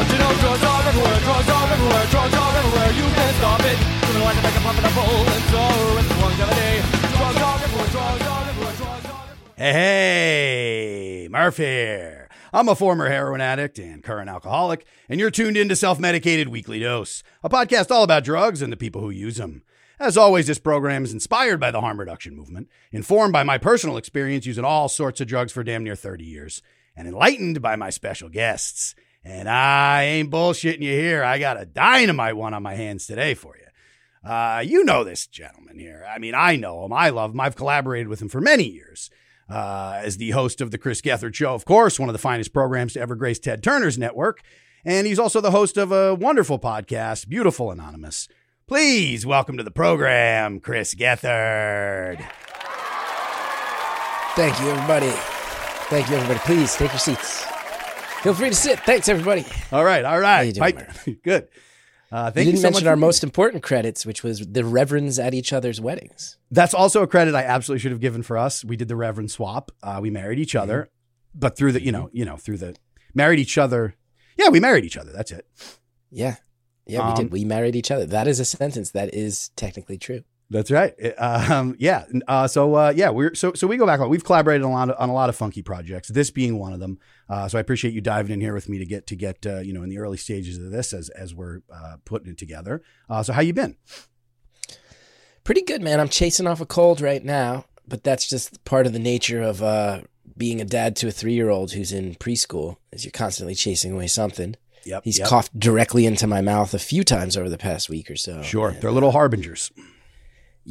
Don't you know drugs are everywhere, drugs are everywhere, drugs are everywhere. You can't stop it. Make a bowl and so it's longevity. Drugs are everywhere, drugs are everywhere, drugs are everywhere. Hey, Murph here. I'm a former heroin addict and current alcoholic, and you're tuned in to Self Medicated Weekly Dose, a podcast all about drugs and the people who use them. As always, this program is inspired by the harm reduction movement, informed by my personal experience using all sorts of drugs for damn near 30 years, and enlightened by my special guests. And I ain't bullshitting you here. I got a dynamite one on my hands today for you. Uh, you know this gentleman here. I mean, I know him. I love him. I've collaborated with him for many years uh, as the host of the Chris Gethard Show, of course, one of the finest programs to ever grace Ted Turner's network. And he's also the host of a wonderful podcast, Beautiful Anonymous. Please welcome to the program, Chris Gethard. Thank you, everybody. Thank you, everybody. Please take your seats. Feel free to sit. Thanks, everybody. All right, all right. you doing, Good. Uh, thank you, didn't so mention our for- most important credits, which was the reverends at each other's weddings. That's also a credit I absolutely should have given for us. We did the Reverend swap. Uh, we married each other, but through the you know you know through the married each other. Yeah, we married each other. That's it. Yeah. Yeah, we Um, did. We married each other. That is a sentence that is technically true. That's right. Um, yeah. Uh, so uh, yeah, we're so so we go back. We've collaborated on a lot of, on a lot of funky projects. This being one of them. Uh, so I appreciate you diving in here with me to get to get uh, you know in the early stages of this as as we're uh, putting it together. Uh, so how you been? Pretty good, man. I'm chasing off a cold right now, but that's just part of the nature of uh, being a dad to a three year old who's in preschool, is you're constantly chasing away something. Yep. He's yep. coughed directly into my mouth a few times over the past week or so. Sure, they're little harbingers.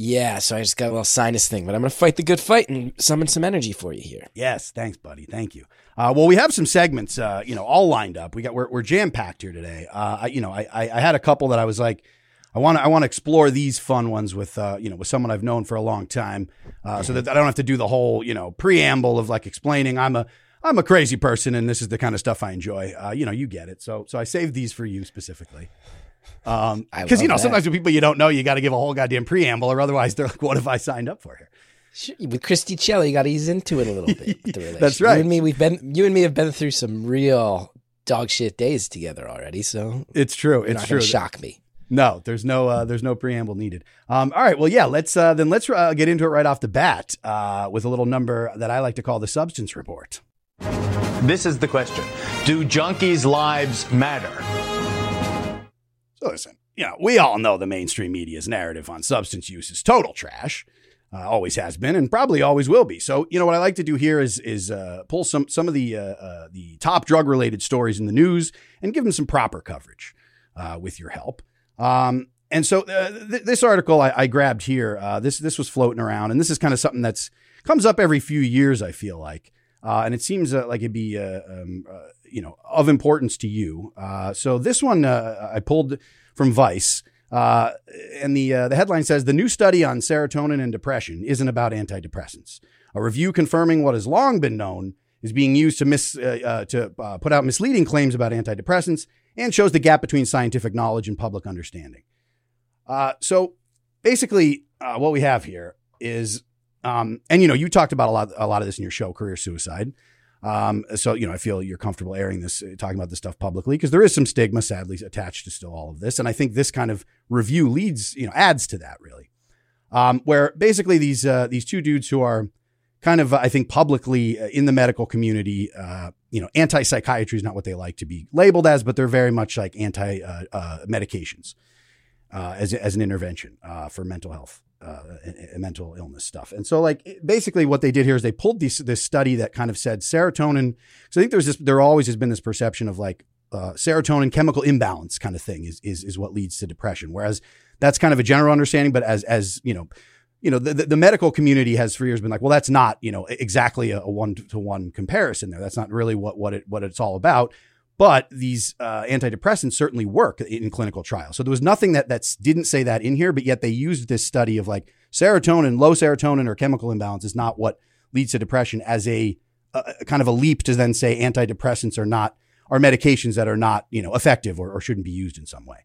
Yeah, so I just got a little sinus thing, but I'm going to fight the good fight and summon some energy for you here. Yes, thanks, buddy. Thank you. Uh, well, we have some segments, uh, you know, all lined up. We got we're, we're jam packed here today. Uh, I, you know, I, I I had a couple that I was like, I want to I want to explore these fun ones with uh, you know with someone I've known for a long time, uh, so that I don't have to do the whole you know preamble of like explaining I'm a I'm a crazy person and this is the kind of stuff I enjoy. Uh, you know, you get it. So so I saved these for you specifically. Um, because you know that. sometimes with people you don't know, you got to give a whole goddamn preamble, or otherwise they're like, "What have I signed up for here?" Sure, With Christy Celli, you got to ease into it a little bit. the. That's right. You and me, we've been you and me have been through some real dog shit days together already. So It's true. It's not true. shock me. No, there's no uh, there's no preamble needed. Um, all right, well, yeah, let's uh, then let's uh, get into it right off the bat uh, with a little number that I like to call the substance report. This is the question Do junkies' lives matter? Listen, you know, we all know the mainstream media's narrative on substance use is total trash. Uh, always has been, and probably always will be. So, you know, what I like to do here is is uh, pull some some of the uh, uh, the top drug related stories in the news and give them some proper coverage uh, with your help. Um, and so, uh, th- this article I, I grabbed here, this this was floating around, and this is kind of something that's comes up every few years. I feel like, uh, and it seems uh, like it'd be uh, um, uh, you know of importance to you. Uh, so this one uh, I pulled from Vice. And the the headline says the new study on serotonin and depression isn't about antidepressants. A review confirming what has long been known is being used to mis to put out misleading claims about antidepressants and shows the gap between scientific knowledge and public understanding. So basically, what we have here is, um, and you know, you talked about a lot a lot of this in your show, Career Suicide. Um, so you know, I feel you're comfortable airing this, uh, talking about this stuff publicly because there is some stigma, sadly, attached to still all of this, and I think this kind of review leads, you know, adds to that really. Um, where basically these uh, these two dudes who are kind of, I think, publicly uh, in the medical community, uh, you know, anti psychiatry is not what they like to be labeled as, but they're very much like anti uh, uh, medications uh, as as an intervention uh, for mental health. Uh, mental illness stuff. And so, like, basically, what they did here is they pulled this this study that kind of said serotonin. So I think there's this, there always has been this perception of like uh, serotonin chemical imbalance kind of thing is is is what leads to depression. Whereas that's kind of a general understanding, but as as you know, you know, the, the, the medical community has for years been like, well, that's not you know exactly a one to one comparison there. That's not really what what it what it's all about. But these uh, antidepressants certainly work in clinical trials. So there was nothing that that's didn't say that in here, but yet they used this study of like serotonin, low serotonin or chemical imbalance is not what leads to depression as a, a kind of a leap to then say antidepressants are not are medications that are not you know effective or, or shouldn't be used in some way.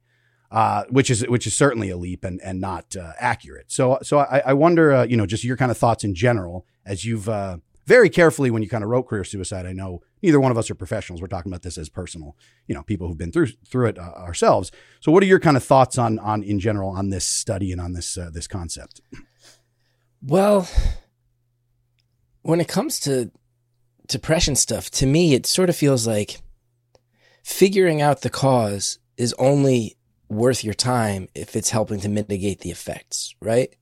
Uh, which is which is certainly a leap and and not uh, accurate. So so I, I wonder uh, you know just your kind of thoughts in general as you've uh, very carefully when you kind of wrote career suicide. I know neither one of us are professionals. We're talking about this as personal, you know, people who've been through through it uh, ourselves. So, what are your kind of thoughts on on in general on this study and on this uh, this concept? Well, when it comes to depression stuff, to me, it sort of feels like figuring out the cause is only worth your time if it's helping to mitigate the effects, right?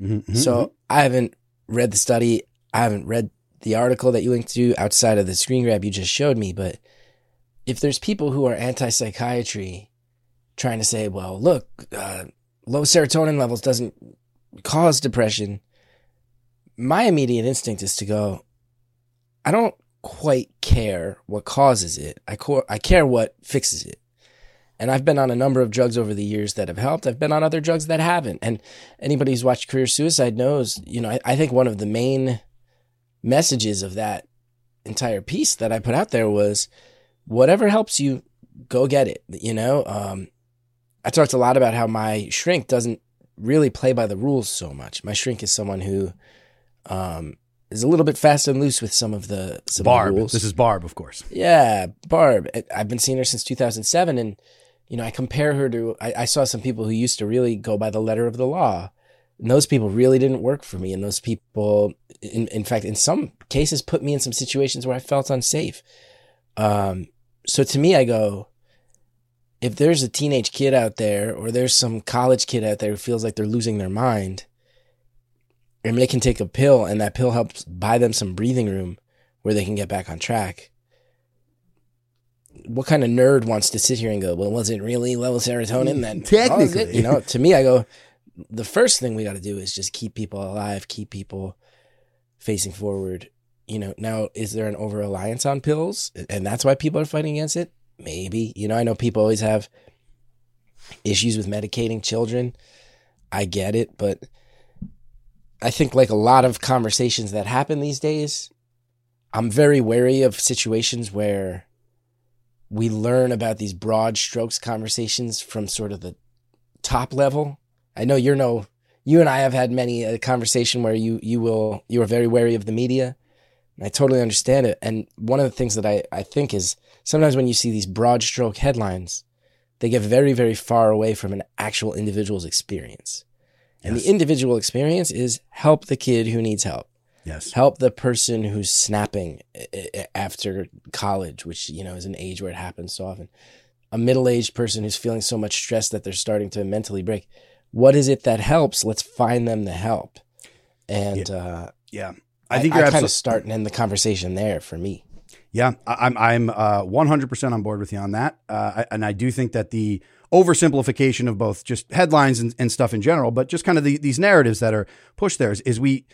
Mm-hmm. So I haven't read the study. I haven't read the article that you linked to outside of the screen grab you just showed me. But if there's people who are anti psychiatry trying to say, well, look, uh, low serotonin levels doesn't cause depression, my immediate instinct is to go, I don't quite care what causes it. I, co- I care what fixes it. And I've been on a number of drugs over the years that have helped. I've been on other drugs that haven't. And anybody who's watched Career Suicide knows, you know, I, I think one of the main messages of that entire piece that I put out there was whatever helps you, go get it. You know, um, I talked a lot about how my shrink doesn't really play by the rules so much. My shrink is someone who um, is a little bit fast and loose with some of the some Barb. Of the rules. This is Barb, of course. Yeah, Barb. I've been seeing her since 2007, and you know, I compare her to. I, I saw some people who used to really go by the letter of the law, and those people really didn't work for me. And those people, in in fact, in some cases, put me in some situations where I felt unsafe. Um, so to me, I go, if there's a teenage kid out there, or there's some college kid out there who feels like they're losing their mind, and they can take a pill, and that pill helps buy them some breathing room where they can get back on track what kind of nerd wants to sit here and go, well, was it really low serotonin? Then Technically. it? you know, to me, I go, the first thing we got to do is just keep people alive, keep people facing forward. You know, now is there an over reliance on pills, and that's why people are fighting against it? Maybe. You know, I know people always have issues with medicating children. I get it, but I think like a lot of conversations that happen these days, I'm very wary of situations where we learn about these broad strokes conversations from sort of the top level. I know you're no, you and I have had many a conversation where you you will you are very wary of the media. And I totally understand it. And one of the things that I, I think is sometimes when you see these broad stroke headlines, they get very, very far away from an actual individual's experience. And Yes. the individual experience is help the kid who needs help Yes. help the person who's snapping after college, which you know is an age where it happens so often. A middle-aged person who's feeling so much stress that they're starting to mentally break. What is it that helps? Let's find them the help. And uh, Yeah. I think you're kind absolutely of start and end the conversation there for me. Yeah, I- I'm I'm uh, 100% on board with you on that, uh, I- and I do think that the oversimplification of both just headlines and, and stuff in general, but just kind of the, these narratives that are pushed there is, is we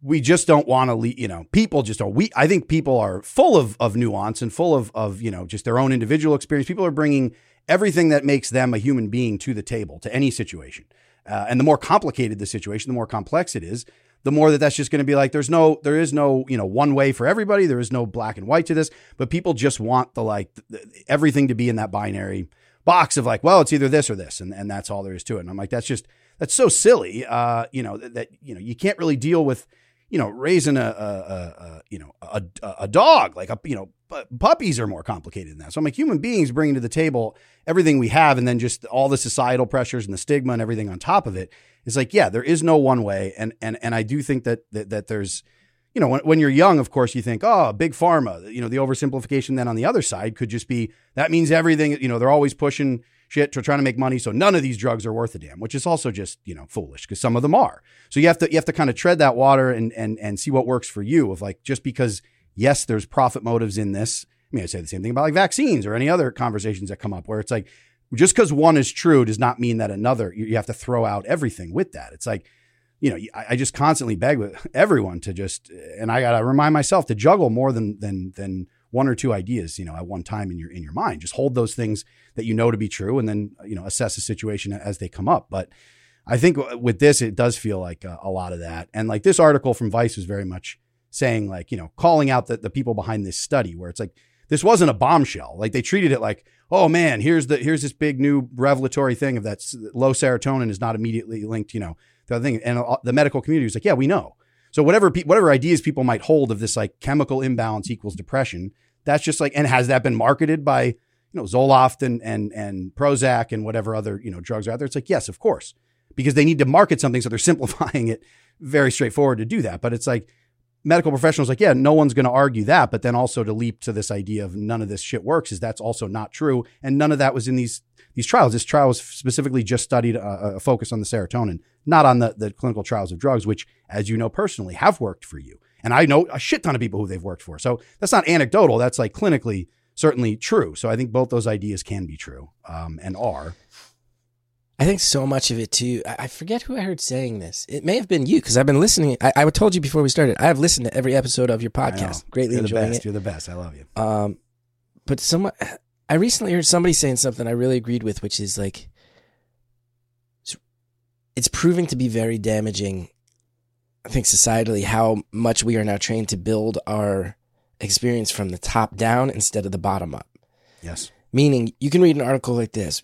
we just don't want to lead, you know, people just don't. We I think people are full of of nuance and full of of you know just their own individual experience. People are bringing everything that makes them a human being to the table to any situation, uh, and the more complicated the situation, the more complex it is the more that that's just going to be like there's no there is no you know one way for everybody. There is no black and white to this. But people just want the like th- everything to be in that binary box of like well it's either this or this and, and that's all there is to it. And i'm like that's just that's so silly uh you know that, that you know you can't really deal with you know raising a, a, a, a you know a, a dog like a you know puppies are more complicated than that so i'm like human beings bringing to the table everything we have and then just all the societal pressures and the stigma and everything on top of it. it is like yeah there is no one way and and and i do think that that, that there's you know when, when you're young of course you think oh big pharma you know the oversimplification then on the other side could just be that means everything you know they're always pushing shit to trying to make money so none of these drugs are worth a damn which is also just you know foolish because some of them are. So you have to you have to kind of tread that water and and and see what works for you of like just because yes there's profit motives in this i mean i say the same thing about like vaccines or any other conversations that come up where it's like just because one is true does not mean that another you have to throw out everything with that. It's like you know I, I just constantly beg with everyone to just and i gotta remind myself to juggle more than than than one or two ideas you know at one time in your in your mind. Just hold those things that you know to be true and then you know assess the situation as they come up. But i think with this it does feel like a, a lot of that. And like this article from vice was very much saying like you know calling out the, the people behind this study where it's like this wasn't a bombshell. Like they treated it like oh man here's the here's this big new revelatory thing of that low serotonin is not immediately linked you know the other thing. And uh, the medical community was like yeah we know so whatever pe- whatever ideas people might hold of this like chemical imbalance equals depression That's just like, and has that been marketed by, you know, Zoloft and and and Prozac and whatever other you know drugs are out there? It's like, yes, of course, because they need to market something, so they're simplifying it very straightforward to do that. But it's like medical professionals, like, yeah, no one's going to argue that. But then also to leap to this idea of none of this shit works is that's also not true, and none of that was in these these trials. This trial was specifically just studied a, a focus on the serotonin, not on the the clinical trials of drugs, which, as you know personally, have worked for you. And I know a shit ton of people who they've worked for. So that's not anecdotal. That's like clinically certainly true. So I think both those ideas can be true um, and are. I think so much of it too. I I forget who I heard saying this. It may have been you because I've been listening. I, I told you before we started. I have listened to every episode of your podcast. Greatly You're the enjoying best. it. You're the best. I love you. Um, but someone, I recently heard somebody saying something I really agreed with, which is like, it's, proving to be very damaging. I think societally, how much we are now trained to build our experience from the top down instead of the bottom up. Yes. Meaning, you can read an article like this.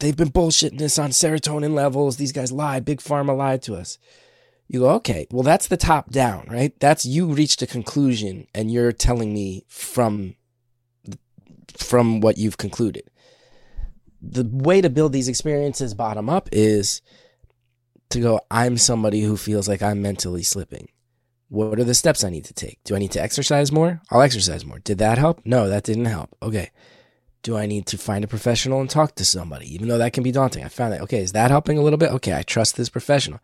They've been bullshitting this on serotonin levels. These guys lied. Big pharma lied to us. You go, okay, well, that's the top down, right? That's you reached a conclusion and you're telling me from from what you've concluded. The way to build these experiences bottom up is to go, I'm somebody who feels like I'm mentally slipping. What are the steps I need to take? Do I need to exercise more? I'll exercise more. Did that help? No, that didn't help. Okay. Do I need to find a professional and talk to somebody? Even though that can be daunting. I found that, okay, is that helping a little bit? Okay, I trust this professional.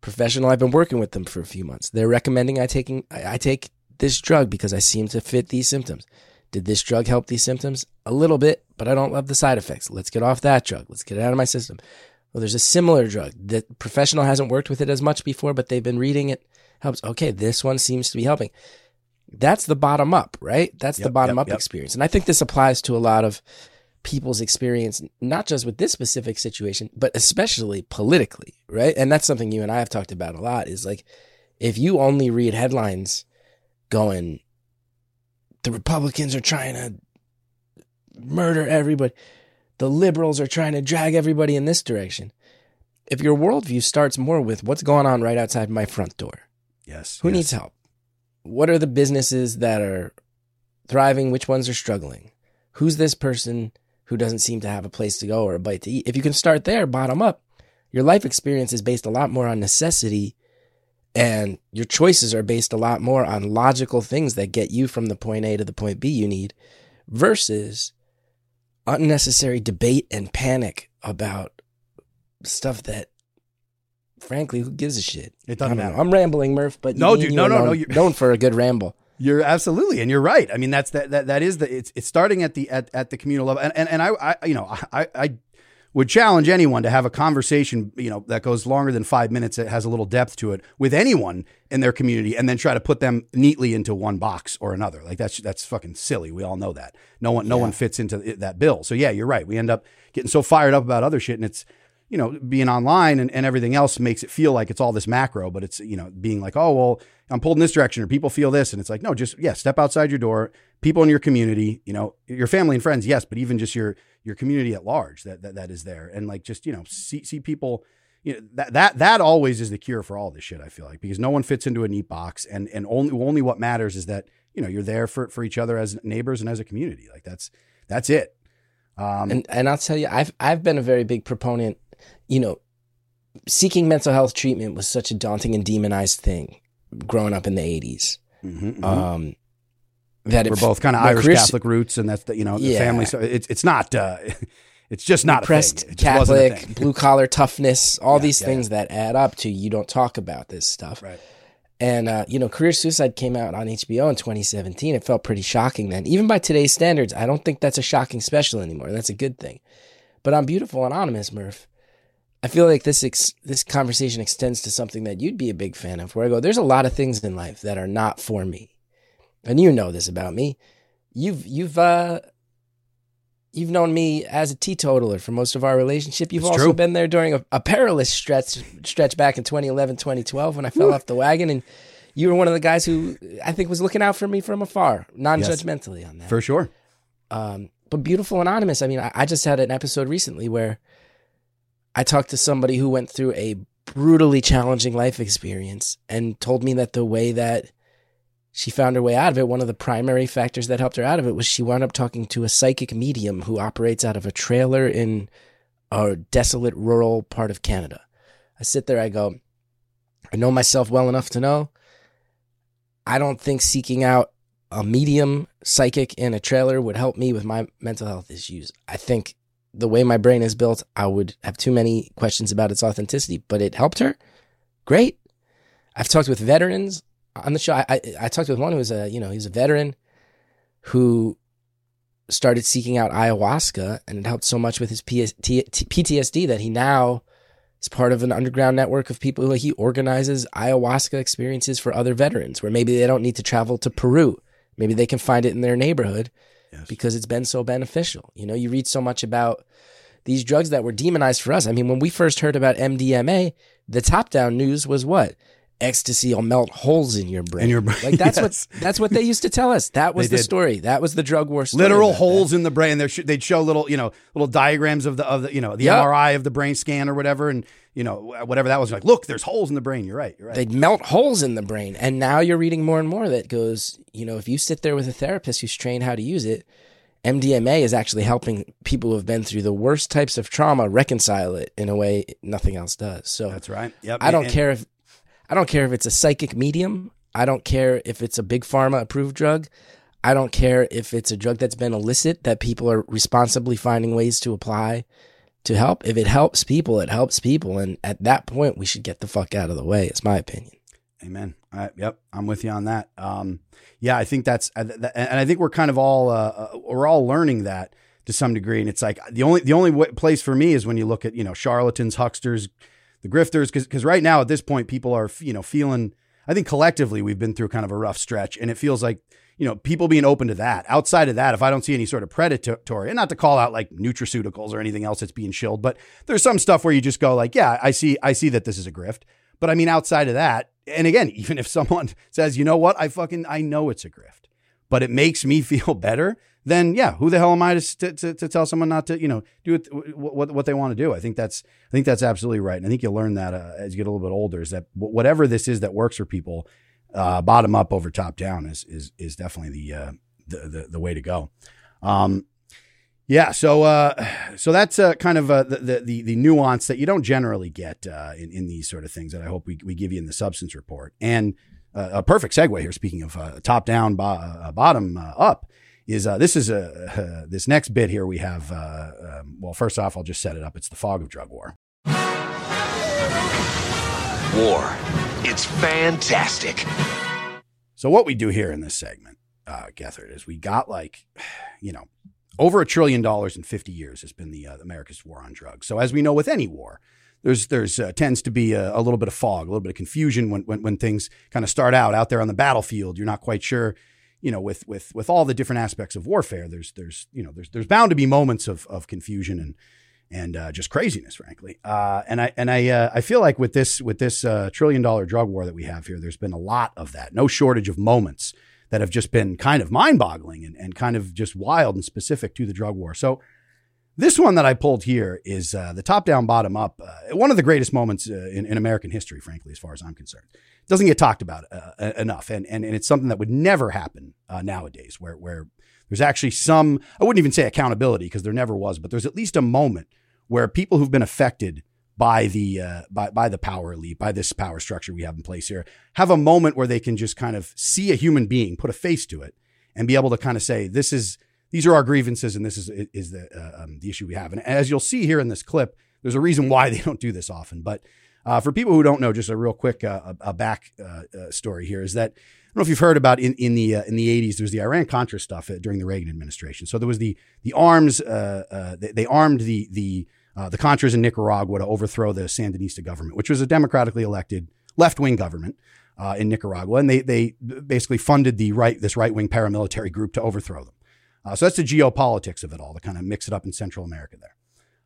Professional, I've been working with them for a few months. They're recommending I taking I, I take this drug because I seem to fit these symptoms. Did this drug help these symptoms? A little bit, but I don't love the side effects. Let's get off that drug. Let's get it out of my system. Well, there's a similar drug. The professional hasn't worked with it as much before, but they've been reading it. Helps. Okay, this one seems to be helping. That's the bottom up, right? That's the bottom yep, up yep. experience. And I think this applies to a lot of people's experience, not just with this specific situation, but especially politically, right? And that's something you and I have talked about a lot is like, if you only read headlines going, the Republicans are trying to murder everybody, the liberals are trying to drag everybody in this direction. If your worldview starts more with what's going on right outside my front door, Yes. who yes. needs help? What are the businesses that are thriving? Which ones are struggling? Who's this person who doesn't seem to have a place to go or a bite to eat? If you can start there, bottom up, your life experience is based a lot more on necessity and your choices are based a lot more on logical things that get you from the point A to the point B you need versus unnecessary debate and panic about stuff that frankly who gives a shit It doesn't I'm, matter. I'm rambling murph but No, dude, no, no, no, known, you're- known for a good ramble You're absolutely, and you're right. I mean, that's that that that is the it's it's starting at the at, at the communal level, and and, and I, I you know I I would challenge anyone to have a conversation you know that goes longer than five minutes that has a little depth to it with anyone in their community, and then try to put them neatly into one box or another. Like that's that's fucking silly. We all know that. No one no one fits into that bill. So yeah, you're right. We end up getting so fired up about other shit, and it's you know, being online and, and everything else makes it feel like it's all this macro, but it's, you know, being like, oh, well, I'm pulled in this direction or people feel this. And it's like, no, just, yeah, step outside your door, people in your community, you know, your family and friends, yes, but even just your, your community at large that, that, that is there. And like, just, you know, see, see people, you know, that, that, that always is the cure for all this shit. I feel like, because no one fits into a neat box and, and only, only what matters is that, you know, you're there for, for each other as neighbors and as a community. Like that's, that's it. Um, and and I'll tell you, I've I've been a very big proponent. You know, seeking mental health treatment was such a daunting and demonized thing growing up in the '80s. mhm, mhm. Um, that we're both kind of Irish Catholic roots, and that's the you know the Yeah. family. So it's it's not uh, it's just not Repressed a thing. It just wasn't a Catholic, blue collar toughness, all Yeah, these yeah, things that add up to you don't talk about this stuff. Right. And uh, you know, Career Suicide came out on HBO in 2017. It felt pretty shocking then. Even by today's standards, I don't think that's a shocking special anymore. That's a good thing. But on Beautiful Anonymous, Murph, I feel like this ex- this conversation extends to something that you'd be a big fan of. Where I go, there's a lot of things in life that are not for me, and you know this about me. You've you've uh you've known me as a teetotaler for most of our relationship. You've It's also true. been there during a, a perilous stretch stretch back in 2011, 2012 when I fell off the wagon and you were one of the guys who I think was looking out for me from afar, non-judgmentally on that. for sure. Um, but beautiful anonymous. I mean, I, I just had an episode recently where I talked to somebody who went through a brutally challenging life experience and told me that the way that she found her way out of it. One of the primary factors that helped her out of it was she wound up talking to a psychic medium who operates out of a trailer in a desolate rural part of Canada. I sit there, I go, I know myself well enough to know I don't think seeking out a medium psychic in a trailer would help me with my mental health issues. I think the way my brain is built, I would have too many questions about its authenticity, but it helped her. Great. I've talked with veterans on the show. I, I, I talked with one who was a, you know, he's a veteran who started seeking out ayahuasca and it helped so much with his PTSD that he now is part of an underground network of people who he organizes ayahuasca experiences for other veterans where maybe they don't need to travel to Peru. Maybe they can find it in their neighborhood Yes. because it's been so beneficial. You know, you read so much about these drugs that were demonized for us. I mean, when we first heard about MDMA, the top down news was what? Ecstasy will melt holes in your brain. In your brain, Like that's yes. what that's what they used to tell us. That was They the did. story. That was the drug war story. Literal holes in the brain. There should- they'd show little, you know, little diagrams of the of the, you know, the Yep. MRI of the brain scan or whatever, and you know, whatever that was. Like, look, there's holes in the brain. You're right. You're right. They'd melt holes in the brain. And now you're reading more and more that goes, you know, if you sit there with a therapist who's trained how to use it, MDMA is actually helping people who have been through the worst types of trauma reconcile it in a way nothing else does. So That's right. Yep. I don't And- care if I don't care if it's a psychic medium. I don't care if it's a big pharma approved drug. I don't care if it's a drug that's been illicit that people are responsibly finding ways to apply to help. If it helps people, it helps people. And at that point, we should get the fuck out of the way. It's my opinion. Amen. Yep, I'm with you on that. Um, yeah, I think that's, uh, and I think we're kind of all uh, uh, we're all learning that to some degree. And it's like the only the only place for me is when you look at you know charlatans, hucksters, the grifters, because right now at this point people are you know feeling. I think collectively we've been through kind of a rough stretch, and it feels like you know people being open to that. Outside of that, if I don't see any sort of predatory, and not to call out like nutraceuticals or anything else that's being shilled, but there's some stuff where you just go like, yeah, I see, I see that this is a grift. But I mean, outside of that, and again, even if someone says, you know what, I fucking, I know it's a grift, but it makes me feel better, then yeah, who the hell am I to, to, to tell someone not to, you know, do it, what, what they want to do? I think that's, I think that's absolutely right. And I think you'll learn that uh, as you get a little bit older is that whatever this is that works for people, uh, bottom up over top down is, is, is definitely the, uh, the, the, the way to go. Um, yeah, so uh, so that's uh, kind of uh, the, the the nuance that you don't generally get uh, in in these sort of things that I hope we, we give you in the substance report. And uh, a perfect segue here. Speaking of uh, top down, bo- uh, bottom uh, up, is uh, this is a uh, this next bit here we have. Uh, um, well, first off, I'll just set it up. It's the fog of drug war. War. It's fantastic. So what we do here in this segment, uh, Gethard, is we got like, you know, over a trillion dollars in 50 years has been the uh, America's war on drugs. So as we know with any war, there's there's uh, tends to be a, a little bit of fog, a little bit of confusion when when, when things kind of start out out there on the battlefield. You're not quite sure, you know, with with with all the different aspects of warfare. There's there's you know there's there's bound to be moments of of confusion and and uh, just craziness, frankly. Uh, and I and I uh, I feel like with this with this uh, trillion dollar drug war that we have here, there's been a lot of that. No shortage of moments that have just been kind of mind boggling and, and kind of just wild and specific to the drug war. So this one that I pulled here is uh, the top down, bottom up. Uh, one of the greatest moments uh, in, in American history, frankly, as far as I'm concerned. It Doesn't get talked about uh, enough, and, and and it's something that would never happen uh, nowadays, where where there's actually some I wouldn't even say accountability because there never was, but there's at least a moment where people who've been affected by the uh, by by the power elite, by this power structure we have in place here, have a moment where they can just kind of see a human being, put a face to it, and be able to kind of say, "This is these are our grievances, and this is is the uh, um, the issue we have." And as you'll see here in this clip, there's a reason why they don't do this often. But uh, for people who don't know, just a real quick uh, a, back uh, uh, story here is that I don't know if you've heard about in in the uh, in the 80s. There was the Iran Contra stuff during the Reagan administration. So there was the the arms. They, they armed the the the Contras in Nicaragua to overthrow the Sandinista government, which was a democratically elected left wing government uh, in Nicaragua, and they they basically funded the right this right wing paramilitary group to overthrow them. Uh, so that's the geopolitics of it all, to kind of mix it up in Central America there.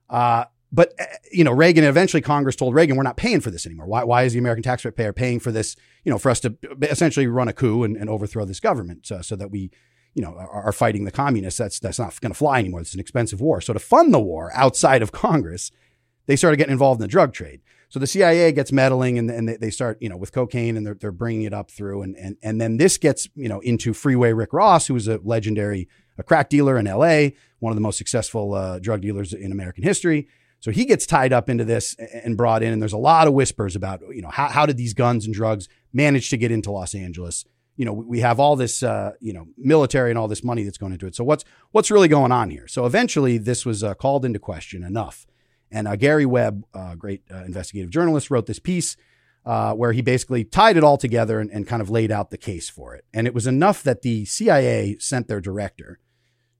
Uh, but uh, you know, Reagan eventually Congress told Reagan, "We're not paying for this anymore. Why, why is the American taxpayer paying for this? You know, for us to essentially run a coup and, and overthrow this government, uh, so that we, you know, are, are fighting the communists? That's that's not going to fly anymore. It's an expensive war. So to fund the war outside of Congress, they started getting involved in the drug trade. So the CIA gets meddling and, and they, they start, you know, with cocaine and they're, they're bringing it up through. And, and, and then this gets, you know, into Freeway Rick Ross, who was a legendary a crack dealer in LA, one of the most successful uh, drug dealers in American history. So he gets tied up into this and brought in. And there's a lot of whispers about, you know, how, how did these guns and drugs manage to get into Los Angeles? You know, we have all this, uh, you know, military and all this money that's going into it. So what's what's really going on here? So eventually, this was uh, called into question enough, and uh, Gary Webb, uh, great uh, investigative journalist, wrote this piece uh, where he basically tied it all together and, and kind of laid out the case for it. And it was enough that the CIA sent their director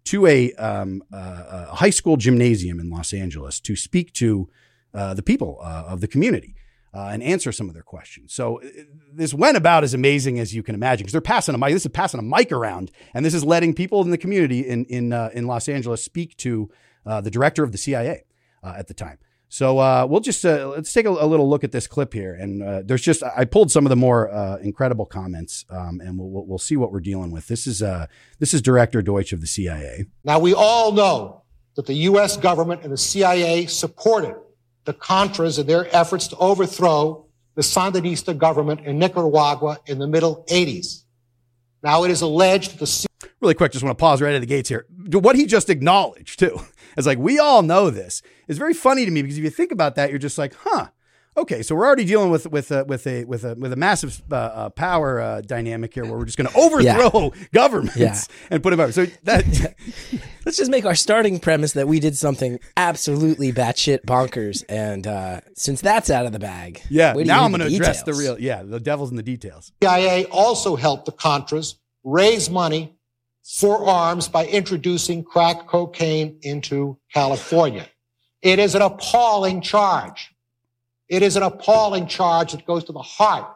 to a, um, uh, a high school gymnasium in Los Angeles to speak to uh, the people uh, of the community uh, and answer some of their questions. So uh, this went about as amazing as you can imagine because they're passing a mic. This is passing a mic around, and this is letting people in the community in in in Los Angeles speak to the director of the CIA at the time. So uh, we'll just uh, let's take a, a, little look at this clip here, and uh, there's just I pulled some of the more uh, incredible comments, um, and we'll, we'll see what we're dealing with. This is uh, this is Director Deutch of the CIA. Now we all know that the U.S. government and the CIA supported the Contras in their efforts to overthrow the Sandinista government in Nicaragua in the middle 80s. Now it is alleged that the really quick, just want to pause right at the gates here. What he just acknowledged too is like we all know this. It's very funny to me because if you think about that, you're just like, huh. Okay, so we're already dealing with with a, with a with a with a massive uh, uh, power uh, dynamic here, where we're just going to overthrow yeah. governments yeah. and put them over. So that let's just make our starting premise that we did something absolutely batshit bonkers, and uh, since that's out of the bag, yeah. Now I'm going to address the real, yeah, the devil's in the details. CIA also helped the Contras raise money for arms by introducing crack cocaine into California. It is an appalling charge. It is an appalling charge that goes to the heart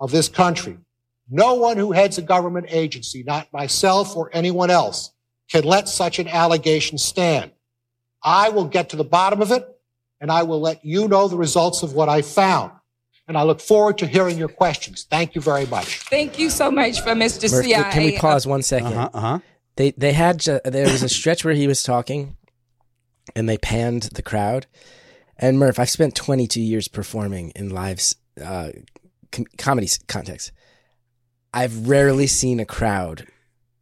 of this country. No one who heads a government agency, not myself or anyone else, can let such an allegation stand. I will get to the bottom of it and I will let you know the results of what I found and I look forward to hearing your questions. Thank you very much. Thank you so much for Mr. Murph, CIA. Can we pause one second? Uh-huh, uh-huh. They they had there was a stretch where he was talking, and they panned the crowd. And Murph, I've spent 22 years performing in live uh, com- comedy context. I've rarely seen a crowd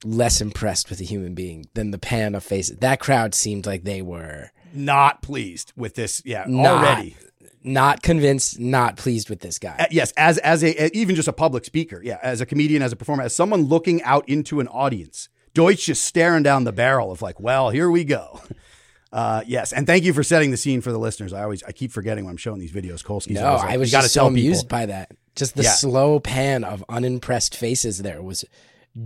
less impressed with a human being than the pan of faces. That crowd seemed like they were not pleased with this. Yeah, not, already not convinced, not pleased with this guy. Uh, yes, as as a, even just a public speaker, yeah, as a comedian, as a performer, as someone looking out into an audience, Deutch just staring down the barrel of like, well, here we go. Uh, yes, and thank you for setting the scene for the listeners. I always I keep forgetting when I'm showing these videos. Kolsky's no, like, I was just so amused by that. Just the yeah. slow pan of unimpressed faces there was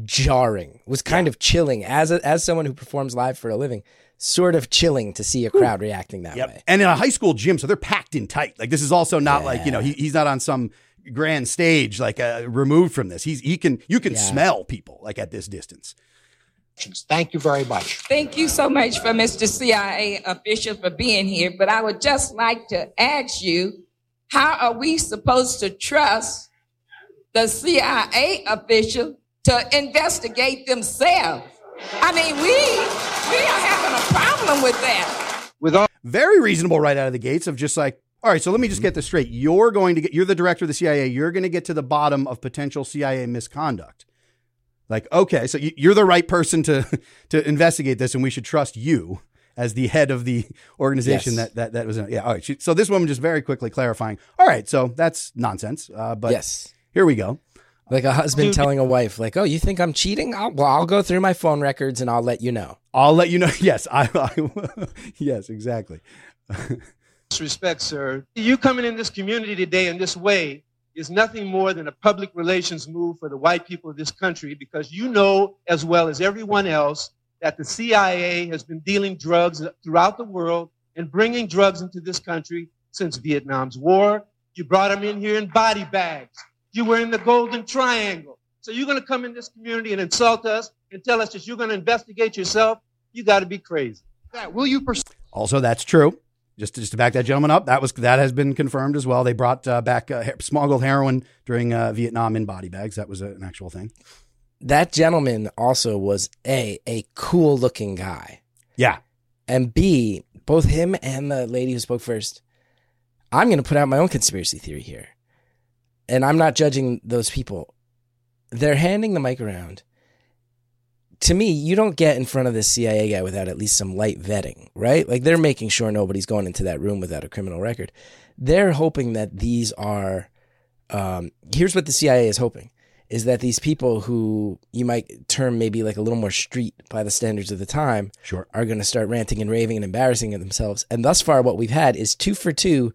jarring. Was kind yeah. of chilling as a, as someone who performs live for a living sort of chilling to see a crowd reacting that yep. way. And in a high school gym, so they're packed in tight. Like this is also not yeah. like you know he, he's not on some grand stage like uh, removed from this. He's he can you can yeah. smell people like at this distance. Thank you very much. Thank you so much for Mr. CIA official for being here. But I would just like to ask you, how are we supposed to trust the CIA official to investigate themselves? I mean, we we are having a problem with that. With all- very reasonable right out of the gates of just like, all right, so let me just get this straight. You're going to get you're the director of the CIA. You're going to get to the bottom of potential CIA misconduct. Like, okay, so you're the right person to to investigate this, and we should trust you as the head of the organization yes. that, that that was in, yeah all right so this woman just very quickly clarifying all right so that's nonsense uh, but yes here we go like a husband Dude. telling a wife, like, "Oh, you think I'm cheating? I'll, well, I'll go through my phone records and I'll let you know." I'll let you know. Yes, I. I yes, exactly. Respect, sir. You coming in this community today in this way is nothing more than a public relations move for the white people of this country because you know as well as everyone else that the CIA has been dealing drugs throughout the world and bringing drugs into this country since Vietnam's war. You brought them in here in body bags. You were in the Golden Triangle. So you're going to come in this community and insult us and tell us that you're going to investigate yourself? You got to be crazy. That will you pers- Also, that's true. Just to, just to back that gentleman up, that was that has been confirmed as well. They brought uh, back uh, smuggled heroin during uh, Vietnam in body bags. That was an actual thing. That gentleman also was a a cool looking guy. Yeah, And B, both him and the lady who spoke first, I'm going to put out my own conspiracy theory here. And I'm not judging those people. They're handing the mic around. To me, you don't get in front of this CIA guy without at least some light vetting, right? Like they're making sure nobody's going into that room without a criminal record. They're hoping that these are. Um, here's what the CIA is hoping is that these people who you might term maybe like a little more street by the standards of the time Sure. are going to start ranting and raving and embarrassing themselves. And thus far, what we've had is two for two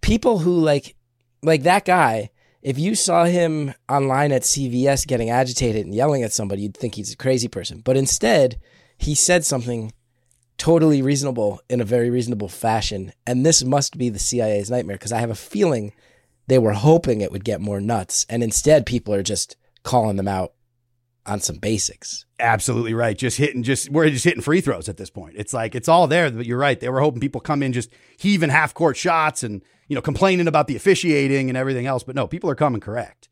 people who like, like that guy. If you saw him online at CVS getting agitated and yelling at somebody, you'd think he's a crazy person. But instead, he said something totally reasonable in a very reasonable fashion. And this must be the CIA's nightmare because I have a feeling they were hoping it would get more nuts. And instead, people are just calling them out on some basics. Absolutely right. Just hitting, just we're just hitting free throws at this point. It's like it's all there, but you're right. They were hoping people come in just heaving half court shots and you know complaining about the officiating and everything else. But no, people are coming correct.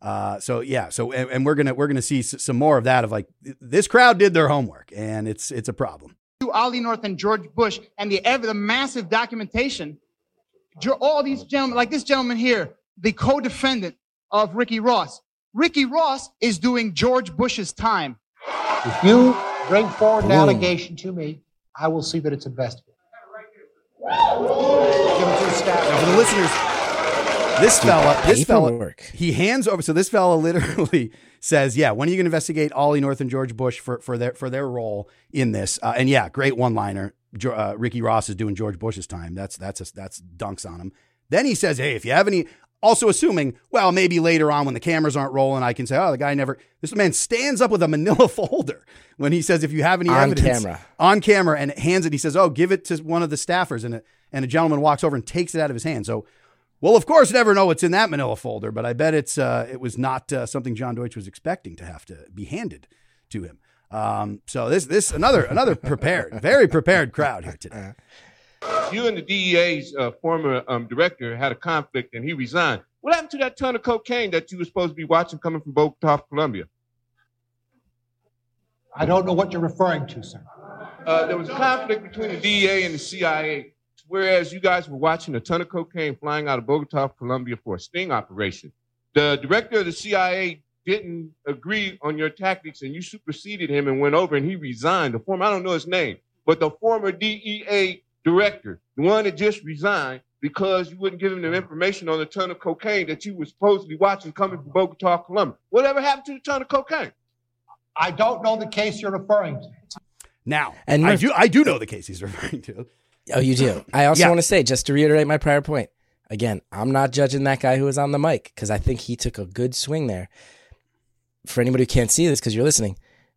Uh, so yeah, so and, and we're gonna we're gonna see s- some more of that of like this crowd did their homework and it's it's a problem. to Ollie North and George Bush and the ev- the massive documentation. Jo- All these gentlemen, like this gentleman here, the co-defendant of Ricky Ross. Ricky Ross is doing George Bush's time. If you bring forward an Boom. allegation to me, I will see that it's investigated. Give it to the staff. Now for the listeners, this fella, this fella, Paperwork. he hands over. So this fella literally says, "Yeah, when are you going to investigate Ollie North and George Bush for for their for their role in this?" Uh, and yeah, great one liner. Uh, Ricky Ross is doing George Bush's time. That's that's a, that's dunks on him. Then he says, "Hey, if you have any." Also assuming, well, maybe later on when the cameras aren't rolling, I can say, "Oh, the guy never." This man stands up with a Manila folder when he says, "If you have any On evidence camera. on camera," and hands it. He says, "Oh, give it to one of the staffers," and a, and a gentleman walks over and takes it out of his hand. So We'll of course never know what's in that Manila folder, but I bet it's uh, it was not uh, something John Deutch was expecting to have to be handed to him. Um, so this this another another prepared, very prepared crowd here today. You and the DEA's uh, former um, director had a conflict and he resigned. What happened to that ton of cocaine that you were supposed to be watching coming from Bogota, Colombia? I don't know what you're referring to, sir. Uh, there was a conflict between the DEA and the CIA, whereas you guys were watching a ton of cocaine flying out of Bogota, Colombia for a sting operation. The director of the CIA didn't agree on your tactics and you superseded him and went over and he resigned. The former, I don't know his name, but the former DEA director, the one that just resigned because you wouldn't give him the information on the ton of cocaine that you were supposedly watching coming from Bogota, Colombia. Whatever happened to the ton of cocaine? I don't know the case you're referring to. Now, And I do I do know the case he's referring to. Oh, you do. I also Yeah. want to say, just to reiterate my prior point, again, I'm not judging that guy who was on the mic because I think he took a good swing there. For anybody who can't see this because you're listening,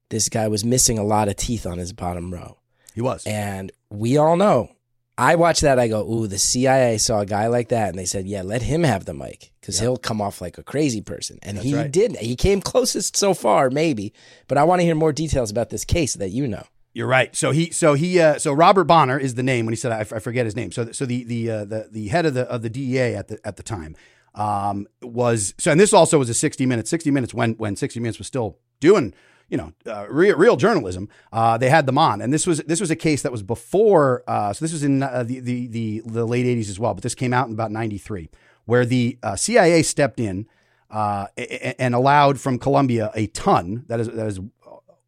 this guy was missing a lot of teeth on his bottom row. He was. And we all know. I watch that. I go, ooh, the CIA saw a guy like that, and they said, yeah, let him have the mic because he'll come off like a crazy person. And That's he right. did. He came closest so far, maybe. But I want to hear more details about this case that you know. You're right. So he, so he, uh, so Robert Bonner is the name when he said I, f- I forget his name. So, so the the uh, the the head of the of the DEA at the at the time um, was so, and this also was a 60 minutes. 60 minutes when when 60 minutes was still doing you know uh, real real journalism. Uh, they had them on, and this was this was a case that was before. Uh, so this was in uh, the, the the the late 80s as well, but this came out in about 93, where the uh, CIA stepped in. Uh, and allowed from Colombia a ton that is that is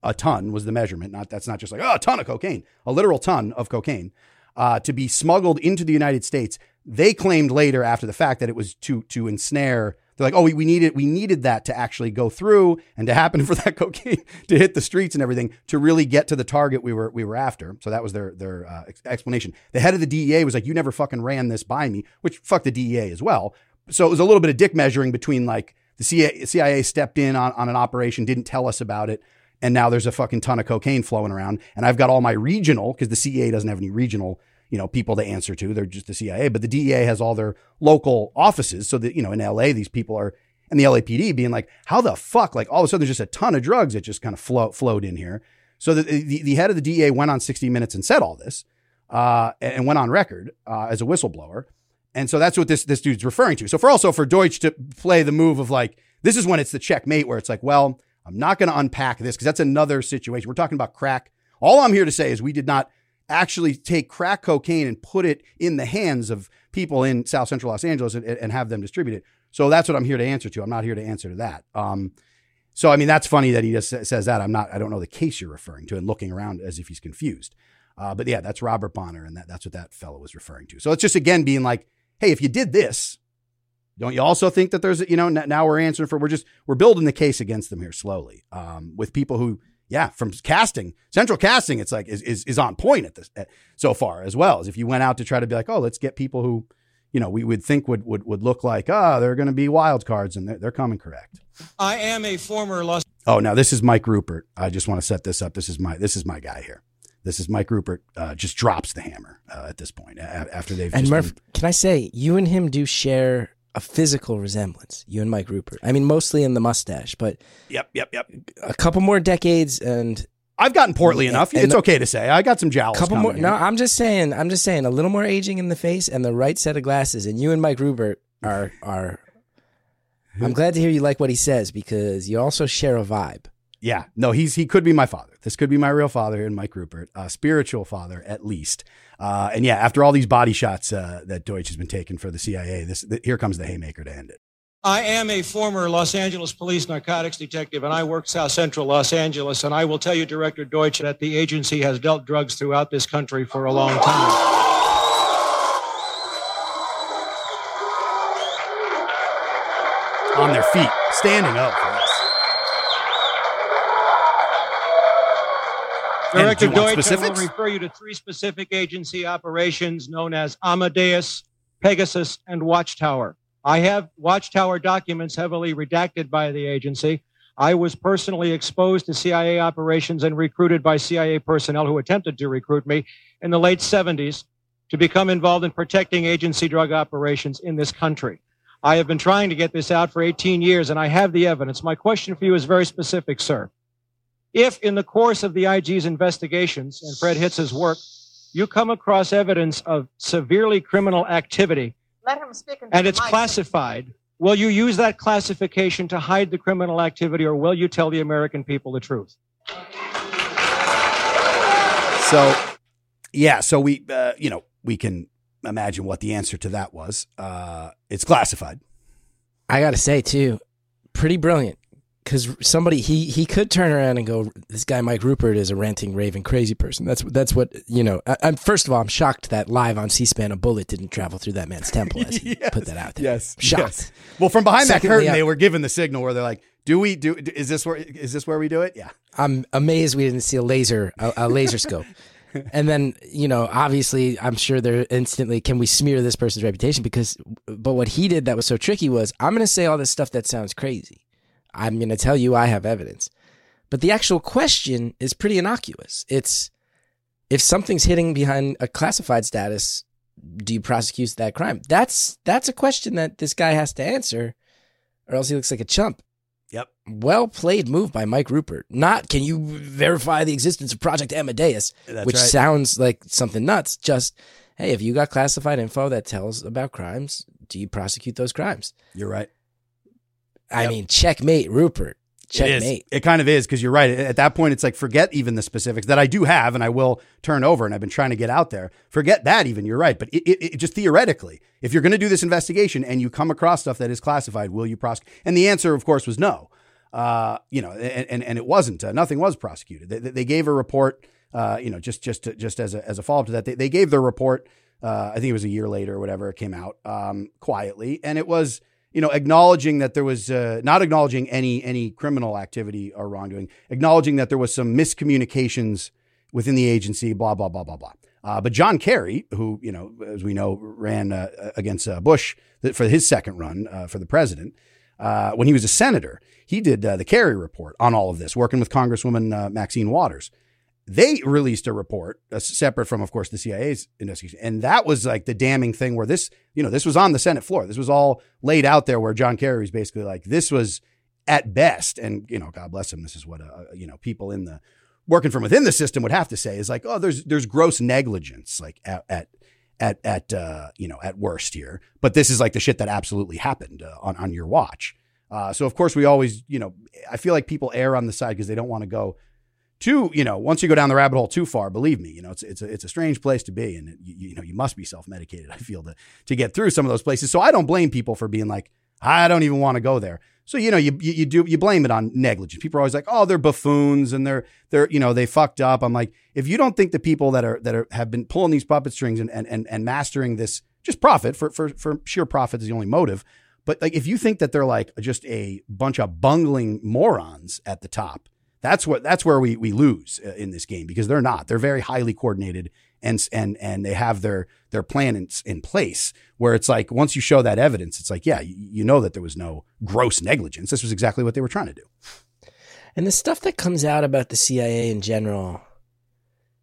a ton was the measurement. Not that's not just like oh, a ton of cocaine, a literal ton of cocaine to be smuggled into the United States. They claimed later, after the fact, that it was to to ensnare. They're like, oh, we, we needed we needed that to actually go through and to happen for that cocaine to hit the streets and everything to really get to the target we were we were after. So that was their their uh, ex- explanation. The head of the DEA was like, you never fucking ran this by me, which fuck the DEA as well. So it was a little bit of dick measuring between like the CIA, CIA stepped in on, on an operation, didn't tell us about it, and now there's a fucking ton of cocaine flowing around. And I've got all my regional because the CIA doesn't have any regional, you know, people to answer to. They're just the CIA, but the DEA has all their local offices. So that you know, in LA, these people are, and the LAPD being like, how the fuck? Like all of a sudden, there's just a ton of drugs that just kind of flow, flowed in here. So the, the the head of the DEA went on 60 Minutes and said all this, uh, and went on record uh, as a whistleblower. And so that's what this this dude's referring to. So for also for Deutch to play the move of like, this is when it's the checkmate where it's like, well, I'm not going to unpack this because that's another situation. We're talking about crack. All I'm here to say is we did not actually take crack cocaine and put it in the hands of people in South Central Los Angeles and, and have them distribute it. So that's what I'm here to answer to. I'm not here to answer to that. Um, so I mean, that's funny that he just says that. I'm not. I don't know the case you're referring to, and looking around as if he's confused. Uh, but yeah, that's Robert Bonner, and that, that's what that fellow was referring to. So it's just again being like, hey, if you did this, don't you also think that there's you know now we're answering for we're just we're building the case against them here slowly um, with people who yeah from casting central casting it's like is is, is on point at this at, so far as well as if you went out to try to be like oh let's get people who you know we would think would would would look like ah they're going to be wild cards and they're, they're coming correct. I am a former Los Oh, now this is Mike Ruppert. I just want to set this up. This is my this is my guy here. This is Mike Ruppert. Uh, just drops the hammer uh, at this point a- after they've And just Murph, been- can I say you and him do share a physical resemblance? You and Mike Ruppert. I mean, mostly in the mustache, but Yep, yep, yep. a couple more decades and I've gotten portly enough. and It's the- okay to say I got some jowls. couple more. here. No, I'm just saying. I'm just saying a little more aging in the face and the right set of glasses. And you and Mike Ruppert are are. I'm glad to hear you like what he says because you also share a vibe. Yeah, no, he's he could be my father. This could be my real father and Mike Ruppert, uh, spiritual father at least. Uh, and yeah, after all these body shots uh, that Deutch has been taking for the CIA, this th- here comes the haymaker to end it. I am a former Los Angeles police narcotics detective, and I work South Central Los Angeles. And I will tell you, Director Deutch, that the agency has dealt drugs throughout this country for a long time. On their feet, standing up. Director do you want Deutch, will refer you to three specific agency operations known as Amadeus, Pegasus, and Watchtower. I have Watchtower documents heavily redacted by the agency. I was personally exposed to CIA operations and recruited by CIA personnel who attempted to recruit me in the late 70s to become involved in protecting agency drug operations in this country. I have been trying to get this out for 18 years, and I have the evidence. My question for you is very specific, sir. If in the course of the IG's investigations and Fred Hitz's work, you come across evidence of severely criminal activity Let him speak and it's mic. classified, will you use that classification to hide the criminal activity or will you tell the American people the truth? So, yeah, so we, uh, you know, we can imagine what the answer to that was. Uh, it's classified. I got to say too, pretty brilliant. Because somebody he he could turn around and go, this guy Mike Ruppert is a ranting, raving, crazy person. That's that's what you know. I, I'm first of all, I'm shocked that live on C-SPAN a bullet didn't travel through that man's temple. As he put that out there. Yes, shocked. yes. Well, from behind that curtain, I- they were given the signal where they're like, "Do we do? Is this where? Is this where we do it? Yeah." I'm amazed we didn't see a laser a, a laser scope. and then you know, obviously, I'm sure they're instantly can we smear this person's reputation because, but what he did that was so tricky was I'm going to say all this stuff that sounds crazy. I'm going to tell you I have evidence, but the actual question is pretty innocuous. It's if something's hitting behind a classified status, do you prosecute that crime? That's that's a question that this guy has to answer, or else he looks like a chump. Yep. Well played move by Mike Ruppert. Not can you verify the existence of Project Amadeus, That's which right. sounds like something nuts. Just hey, if you got classified info that tells about crimes, do you prosecute those crimes? You're right. I mean, checkmate, Ruppert. It. Checkmate. It kind of is because you're right. At that point, it's like forget even the specifics that I do have and I will turn over and I've been trying to get out there. Forget that even. You're right. But it, it, it just theoretically, if you're going to do this investigation and you come across stuff that is classified, will you prosecute? And the answer, of course, was no. Uh, you know, and, and, and it wasn't. Uh, nothing was prosecuted. They, they gave a report. Uh, you know, just just to, just as a as a follow up to that, they, they gave their report. Uh, I think it was a year later or whatever it came out um, quietly, and it was you know, acknowledging that there was uh, not acknowledging any any criminal activity or wrongdoing, acknowledging that there was some miscommunications within the agency, blah blah blah blah blah. Uh, but John Kerry, who you know, as we know, ran uh, against uh, Bush for his second run uh, for the president uh, when he was a senator, he did the Kerry report on all of this, working with Congresswoman Maxine Waters they released a report uh, separate from, of course, the CIA's investigation. And that was like the damning thing where this, you know, this was on the Senate floor. This was all laid out there where John Kerry was basically like, this was at best, and, you know, God bless him, this is what, uh, you know, people in the, working from within the system would have to say is like, oh, there's, there's gross negligence, like at, at, at, at uh, you know, at worst here. But this is like the shit that absolutely happened uh, on, on your watch. Uh, so, of course, we always, you know, I feel like people err on the side because they don't want to go too, you know, once you go down the rabbit hole too far, believe me, you know, it's it's a, it's a strange place to be, and you, you know, you must be self medicated. I feel to to get through some of those places. So I don't blame people for being like, I don't even want to go there. So you know, you, you you do you blame it on negligence. People are always like, oh, they're buffoons and they're they're you know they fucked up. I'm like, if you don't think the people that are that are have been pulling these puppet strings and and and, and mastering this just profit for for for sheer profit is the only motive. But like, if you think that they're like just a bunch of bungling morons at the top, that's what that's where we we lose uh, in this game because they're not. They're very highly coordinated and and and they have their their plan in, in place. Where it's like once you show that evidence, it's like yeah, you, you know that there was no gross negligence. This was exactly what they were trying to do. And the stuff that comes out about the CIA in general,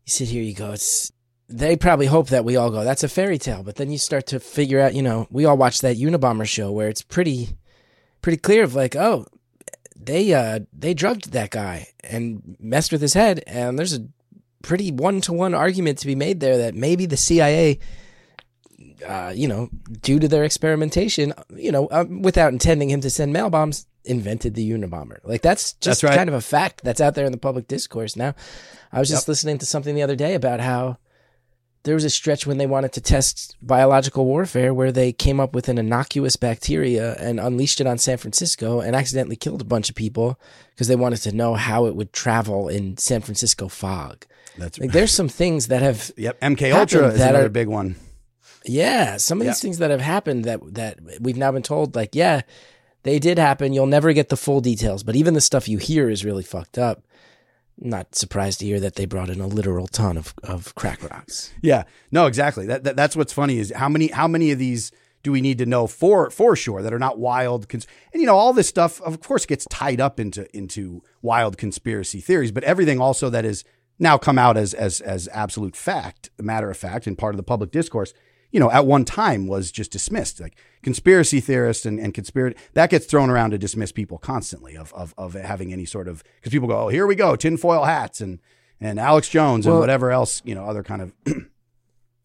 you sit here, you go, it's they probably hope that we all go, that's a fairy tale. But then you start to figure out, you know, we all watch that Unabomber show where it's pretty, pretty clear of like, oh, they, uh, they drugged that guy and messed with his head. And there's a pretty one to one argument to be made there that maybe the CIA, uh, you know, due to their experimentation, you know, uh, without intending him to send mail bombs, invented the Unabomber. Like that's just That's right. kind of a fact that's out there in the public discourse now. I was just Yep. listening to something the other day about how there was a stretch when they wanted to test biological warfare where they came up with an innocuous bacteria and unleashed it on San Francisco and accidentally killed a bunch of people because they wanted to know how it would travel in San Francisco fog. That's Like there's some things that have Yep, MK Ultra is another are- big one. yeah, some of Yeah. these things that have happened that that we've now been told, like, yeah, they did happen. You'll never get the full details, but even the stuff you hear is really fucked up. Not surprised to hear that they brought in a literal ton of, of crack rocks. Yeah, no, exactly. That, that that's what's funny is how many how many of these do we need to know for for sure that are not wild? Cons- and you know, all this stuff, of course, gets tied up into into wild conspiracy theories, but everything also that is now come out as as as absolute fact, matter of fact, and part of the public discourse. You know, at one time was just dismissed. Like conspiracy theorists and, and conspiracy that gets thrown around to dismiss people constantly of of, of having any sort of because people go, oh, here we go, tinfoil hats and and Alex Jones and whatever else, you know, other kind of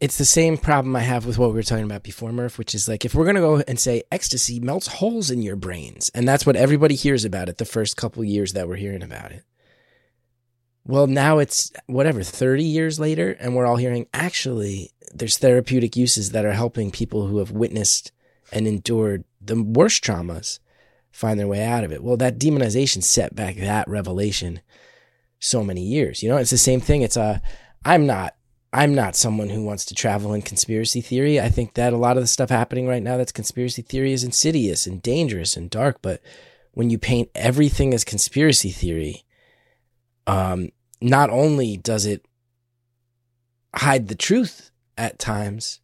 It's the same problem I have with what we were talking about before, Murph, which is like if we're gonna go and say ecstasy melts holes in your brains, and that's what everybody hears about it the first couple years that we're hearing about it. Well, now it's whatever, 30 years later, and we're all hearing actually there's therapeutic uses that are helping people who have witnessed and endured the worst traumas find their way out of it. Well, that demonization set back that revelation so many years. You know, it's the same thing. It's a, I'm not, I'm not someone who wants to travel in conspiracy theory. I think that a lot of the stuff happening right now that's conspiracy theory is insidious and dangerous and dark. But when you paint everything as conspiracy theory, um, not only does it hide the truth at times,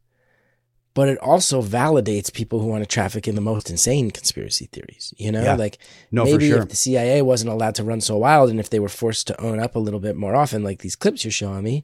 but it also validates people who want to traffic in the most insane conspiracy theories. You know, Yeah. like No, maybe sure. if the CIA wasn't allowed to run so wild, and if they were forced to own up a little bit more often, like these clips you're showing me,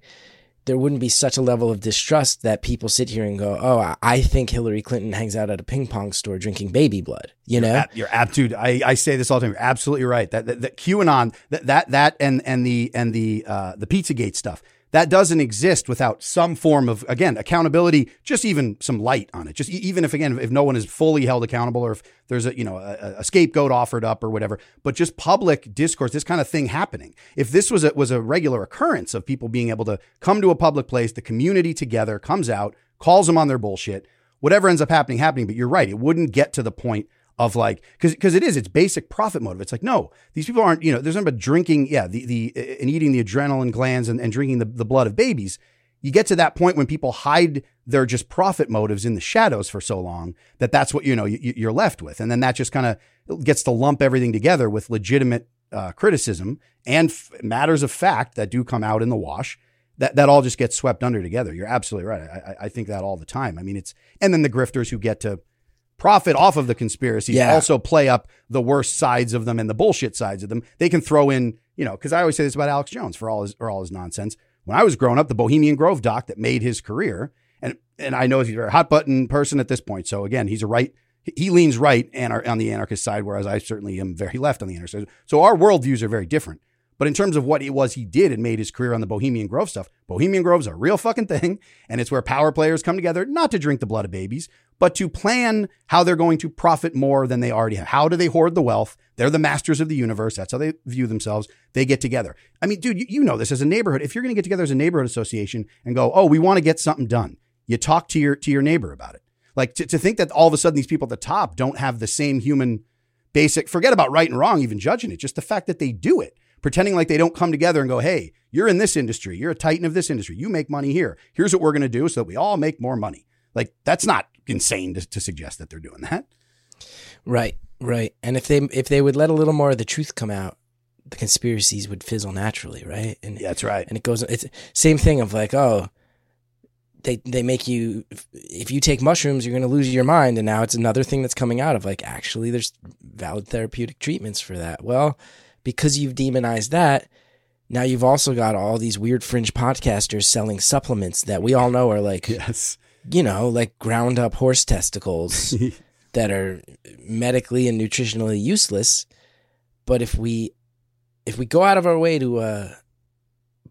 there wouldn't be such a level of distrust that people sit here and go, "Oh, I- think Hillary Clinton hangs out at a ping pong store drinking baby blood." You know, You're ab- dude. I, I say this all the time. You're absolutely right. That that, that QAnon, that that that and and the and the uh, the PizzaGate stuff that doesn't exist without some form of again accountability. Just even some light on it. Just even if again if no one is fully held accountable or if there's a you know a, a scapegoat offered up or whatever, but just public discourse, this kind of thing happening. If this was a was a regular occurrence of people being able to come to a public place, the community together comes out, calls them on their bullshit whatever ends up happening, happening. But you're right. It wouldn't get to the point of like, cause, cause it is, it's basic profit motive. It's like, no, these people aren't, you know, there's nothing but drinking. Yeah. The, the, and eating the adrenaline glands and, and drinking the, the blood of babies. You get to that point when people hide their just profit motives in the shadows for so long that that's what, you know, you, you're left with. And then that just kind of gets to lump everything together with legitimate uh, criticism and f- matters of fact that do come out in the wash that that all just gets swept under together. You're absolutely right. I, I think that all the time. I mean, it's and then the grifters who get to profit off of the conspiracies Yeah. also play up the worst sides of them and the bullshit sides of them. They can throw in, you know, because I always say this about Alex Jones for all his for all his nonsense. When I was growing up, the Bohemian Grove doc that made his career, and and I know he's a hot button person at this point. So again, he's a right. He leans right and on the anarchist side, whereas I certainly am very left on the anarchist side. So our worldviews are very different. But in terms of what it was he did and made his career on the Bohemian Grove stuff, Bohemian Grove's a real fucking thing. And it's where power players come together, not to drink the blood of babies, but to plan how they're going to profit more than they already have. How do they hoard the wealth? They're the masters of the universe. That's how they view themselves. They get together. I mean, dude, you, know this as a neighborhood. If you're going to get together as a neighborhood association and go, oh, we want to get something done, you talk to your to your neighbor about it. Like to, to think that all of a sudden these people at the top don't have the same human basic, forget about right and wrong, even judging it, just the fact that they do it, pretending like they don't come together and go, hey, you're in this industry, you're a titan of this industry, you make money here. Here's what we're going to do so that we all make more money. Like that's not insane to, to suggest that they're doing that. Right, right. And if they if they would let a little more of the truth come out, the conspiracies would fizzle naturally, right? And yeah, that's right. And it goes. It's same thing of like, oh, they they make you if you take mushrooms, you're going to lose your mind, and now it's another thing that's coming out of like, actually, there's valid therapeutic treatments for that. Well, because you've demonized that. Now you've also got all these weird fringe podcasters selling supplements that we all know are like, yes, you know, like ground up horse testicles that are medically and nutritionally useless. But if we if we go out of our way to uh,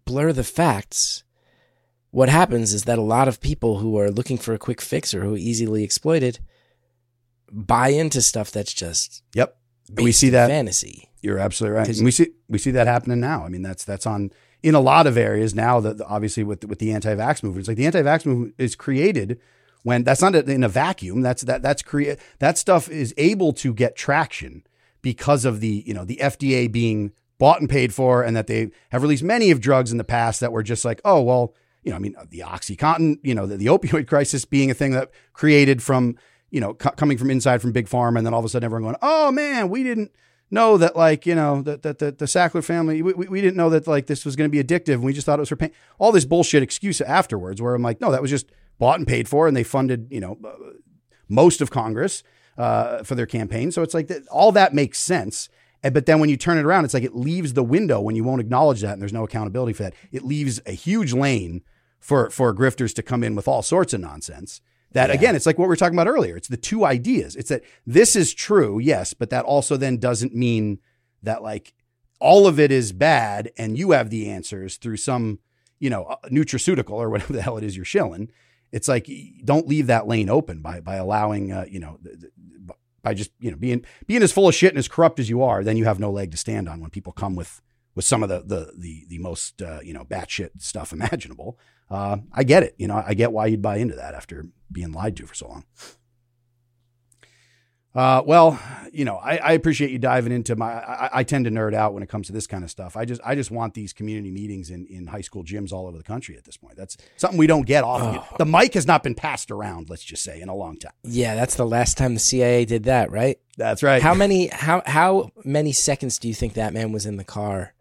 blur the facts, what happens is that a lot of people who are looking for a quick fix or who are easily exploited buy into stuff that's just yep. we see that fantasy. You're absolutely right. We see we see that happening now. I mean, that's that's on in a lot of areas now. That obviously with with the anti-vax movement, it's like the anti-vax movement is created when that's not in a vacuum. That's that that's create that stuff is able to get traction because of the you know the FDA being bought and paid for, and that they have released many of drugs in the past that were just like, oh well, you know, I mean, the OxyContin, you know, the, the opioid crisis being a thing that created from you know co- coming from inside from big pharma, and then all of a sudden everyone going, oh man, we didn't know that like you know that that the, the Sackler family we, we we didn't know that like this was going to be addictive and we just thought it was for pain. All this bullshit excuse afterwards where I'm like no that was just bought and paid for and they funded you know uh, most of Congress uh, for their campaign. So it's like that, all that makes sense but then when you turn it around it's like it leaves the window when you won't acknowledge that and there's no accountability for that. It leaves a huge lane for for grifters to come in with all sorts of nonsense that again, it's like what we were talking about earlier. It's the two ideas. It's that this is true, yes, but that also then doesn't mean that like all of it is bad and you have the answers through some, you know, uh, nutraceutical or whatever the hell it is you're shilling. It's like don't leave that lane open by by allowing, uh, you know, the, the, by just you know being being as full of shit and as corrupt as you are. Then you have no leg to stand on when people come with with some of the the the the most uh, you know batshit stuff imaginable. Uh, I get it. You know, I get why you'd buy into that after being lied to for so long. Uh, well, you know, I, I appreciate you diving into my. I, I tend to nerd out when it comes to this kind of stuff. I just, I just want these community meetings in, in high school gyms all over the country at this point. That's something we don't get often. The mic has not been passed around. Let's just say in a long time. Yeah, that's the last time the CIA did that, right? That's right. How many how how many seconds do you think that man was in the car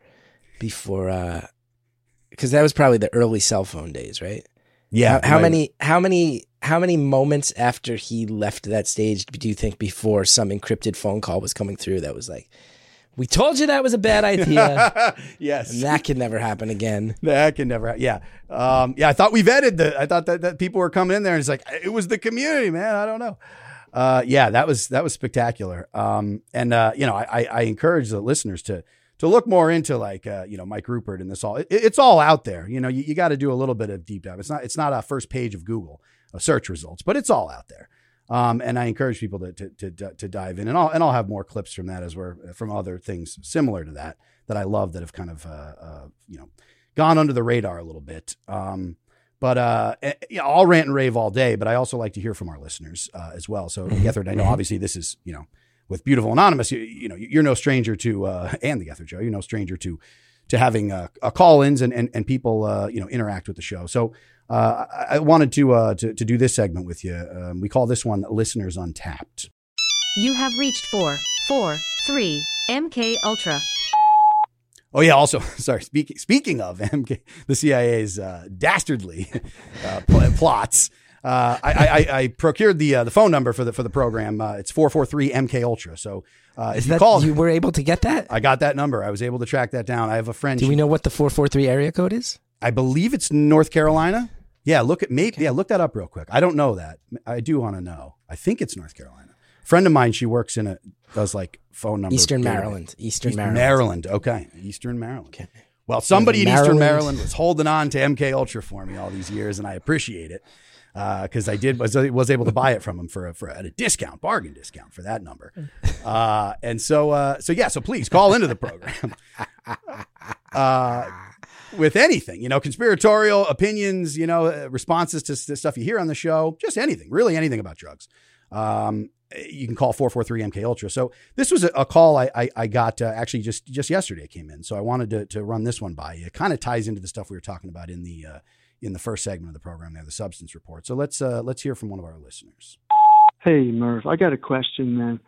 before uh because that was probably the early cell phone days, right? Yeah. How, how right. many how many how many moments after he left that stage do you think before some encrypted phone call was coming through that was like, "We told you that was a bad idea." yes. And that can never happen again. That can never. ha- Yeah, um, yeah. I thought we vetted the. I thought that, that people were coming in there, and it's like it was the community, man. I don't know. Uh, yeah, that was that was spectacular. Um, and uh, you know, I, I, I encourage the listeners to to look more into like uh, you know Mike Ruppert and this all. It, it's all out there. You know, you, you got to do a little bit of deep dive. It's not it's not a first page of Google uh, search results, but it's all out there. Um, and I encourage people to, to to to dive in, and I'll and I'll have more clips from that as we're from other things similar to that that I love that have kind of uh, uh, you know gone under the radar a little bit. Um, but uh, eh, you know, I'll rant and rave all day, but I also like to hear from our listeners uh, as well. So Gethard, I know obviously this is you know with beautiful anonymous, you, you know you're no stranger to uh, and the Gethard show. You're no stranger to to having uh, uh, call-ins and and, and people uh, you know interact with the show. So uh, I, wanted to, uh, to to do this segment with you. Um, we call this one "Listeners Untapped." You have reached 4, 4, 3, MK Ultra. Oh yeah. Also, sorry. Speaking speaking of MK, the CIA's uh, dastardly uh, pl- plots. Uh, I, I, I- procured the uh, the phone number for the for the program. Uh, it's four four three MK Ultra. So uh, if Is you that call, you were able to get that? I got that number. I was able to track that down. I have a friend. Do we know what the 443 area code is? I believe it's North Carolina. Yeah, look at maybe yeah, look that up real quick. I don't know that. I do want to know. I think it's North Carolina. friend of mine, she works in a does like phone number Eastern database. Maryland. Eastern East- Maryland. Maryland. Okay, Eastern Maryland. Well, somebody in Maryland. Eastern Maryland was holding on to MK Ultra for me all these years, and I appreciate it. Because I did was was able to buy it from him for a, for a, at a discount, bargain discount for that number. Uh, and so uh, so yeah, so please call into the program. Uh, with anything, you know, conspiratorial opinions, you know, uh, responses to, s- stuff you hear on the show, just anything, really anything about drugs. Um, you can call 443 MK Ultra. So this was a, a call I, I, I got uh, actually just just yesterday came in. So I wanted to, to run this one by you. It kind of ties into the stuff we were talking about in the uh, in the first segment of the program there, the substance report. So let's uh, let's hear from one of our listeners. Hey, Murph, I got a question, man.